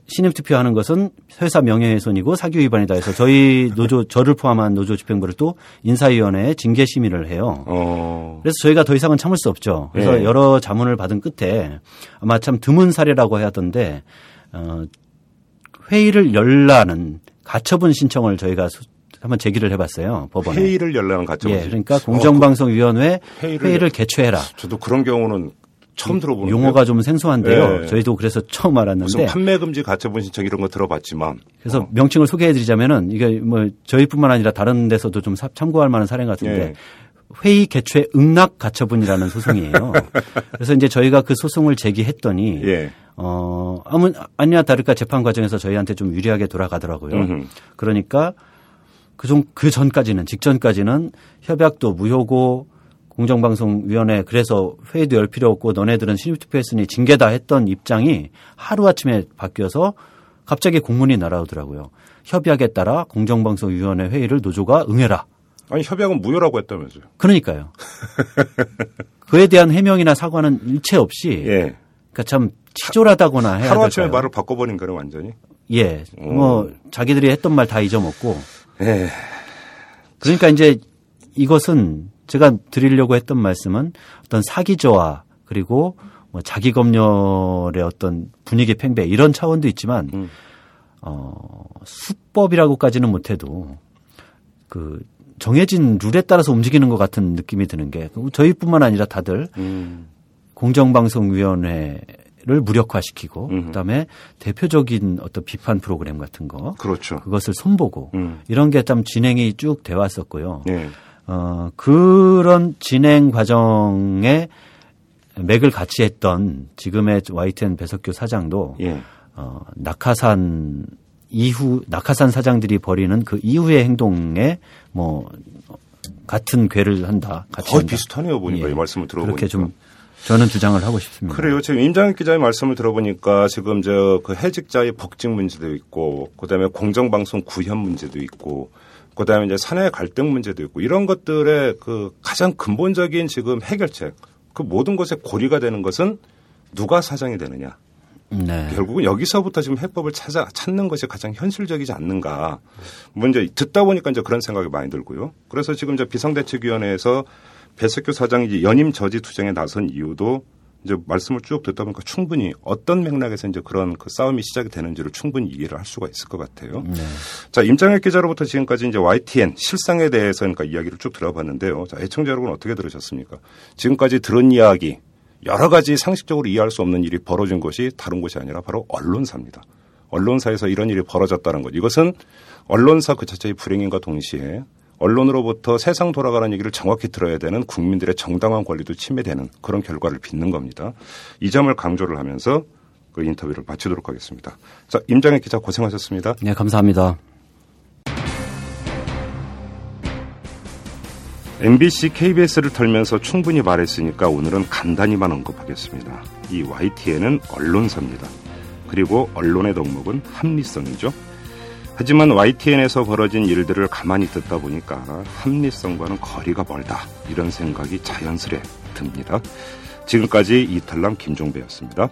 신임 투표하는 것은 회사 명예훼손이고 사규 위반이다 해서 저희 노조 저를 포함한 노조 집행부를 또 인사위원회에 징계 심의를 해요. 어. 그래서 저희가 더 이상은 참을 수 없죠. 그래서 네. 여러 자문을 받은 끝에 아마 참 드문 사례라고 하던데 어, 회의를 열라는 가처분 신청을 저희가 수- 한번 제기를 해봤어요 법원에. 회의를 열라는 가짜. 예, 그러니까 공정방송위원회 회의를- 회의를 개최해라. 저도 그런 경우는 처음 들어보는 용어가 좀 생소한데요. 네. 저희도 그래서 처음 무슨 알았는데 판매 금지 가처분 신청 이런 거 들어봤지만 그래서 어. 명칭을 소개해드리자면은 이게 뭐 저희뿐만 아니라 다른 데서도 좀 사- 참고할 만한 사례 같은데 예. 회의 개최 응낙 가처분이라는 소송이에요. 그래서 이제 저희가 그 소송을 제기했더니 예. 어 아무 아니나 다를까 재판 과정에서 저희한테 좀 유리하게 돌아가더라고요. 음흠. 그러니까 그전 그 전까지는 직전까지는 협약도 무효고 공정방송위원회 그래서 회의도 열 필요 없고 너네들은 신입투표했으니 징계다 했던 입장이 하루아침에 바뀌어서 갑자기 공문이 날아오더라고요. 협약에 따라 공정방송위원회 회의를 노조가 응해라. 아니 협약은 무효라고 했다면서요. 그러니까요. 그에 대한 해명이나 사과는 일체 없이 예. 그러니까 참 치졸하다거나 해야 하루아침에 될까요? 말을 바꿔버린 거는 완전히. 예. 뭐 자기들이 했던 말 다 잊어먹고 예. 그러니까 이제 이것은 제가 드리려고 했던 말씀은 어떤 사기 저하 그리고 뭐 자기 검열의 어떤 분위기 팽배 이런 차원도 있지만 음. 어 수법이라고까지는 못해도 그 정해진 룰에 따라서 움직이는 것 같은 느낌이 드는 게 저희뿐만 아니라 다들 음. 공정방송위원회를 무력화시키고 음. 그다음에 대표적인 어떤 비판 프로그램 같은 거 그렇죠. 그것을 손보고 음. 이런 게좀 진행이 쭉 돼 왔었고요. 네. 어, 그런 진행 과정에 맥을 같이 했던 지금의 YTN 배석규 사장도 예. 어, 낙하산 이후 낙하산 사장들이 벌이는 그 이후의 행동에 뭐 같은 괴를 한다. 같이 거의 한다. 비슷하네요 보니까 예. 이 말씀을 들어보니까 그렇게 좀 저는 주장을 하고 싶습니다. 그래요. 지금 임장혁 기자의 말씀을 들어보니까 지금 저 그 해직자의 복직 문제도 있고 그다음에 공정방송 구현 문제도 있고 그다음에 이제 사내 갈등 문제도 있고 이런 것들의 그 가장 근본적인 지금 해결책 그 모든 것에 고리가 되는 것은 누가 사장이 되느냐. 네. 결국은 여기서부터 지금 해법을 찾아 찾는 것이 가장 현실적이지 않는가. 먼저 뭐 듣다 보니까 이제 그런 생각이 많이 들고요. 그래서 지금 이제 비상대책위원회에서 배석규 사장이 연임 저지 투쟁에 나선 이유도 이제 말씀을 쭉 듣다 보니까 충분히 어떤 맥락에서 이제 그런 그 싸움이 시작이 되는지를 충분히 이해를 할 수가 있을 것 같아요. 네. 자, 임장혁 기자로부터 지금까지 이제 YTN 실상에 대해서 그러니까 이야기를 쭉 들어봤는데요. 자, 애청자 여러분 어떻게 들으셨습니까? 지금까지 들은 이야기 여러 가지 상식적으로 이해할 수 없는 일이 벌어진 것이 다른 곳이 아니라 바로 언론사입니다. 언론사에서 이런 일이 벌어졌다는 것. 이것은 언론사 그 자체의 불행인과 동시에 언론으로부터 세상 돌아가는 얘기를 정확히 들어야 되는 국민들의 정당한 권리도 침해되는 그런 결과를 빚는 겁니다. 이 점을 강조를 하면서 그 인터뷰를 마치도록 하겠습니다. 자, 임장혁 기자 고생하셨습니다. 네, 감사합니다. MBC, KBS를 털면서 충분히 말했으니까 오늘은 간단히만 언급하겠습니다. 이 YTN은 언론사입니다. 그리고 언론의 덕목은 합리성이죠. 하지만 YTN에서 벌어진 일들을 가만히 듣다 보니까 합리성과는 거리가 멀다. 이런 생각이 자연스레 듭니다. 지금까지 이탈남 김종배였습니다.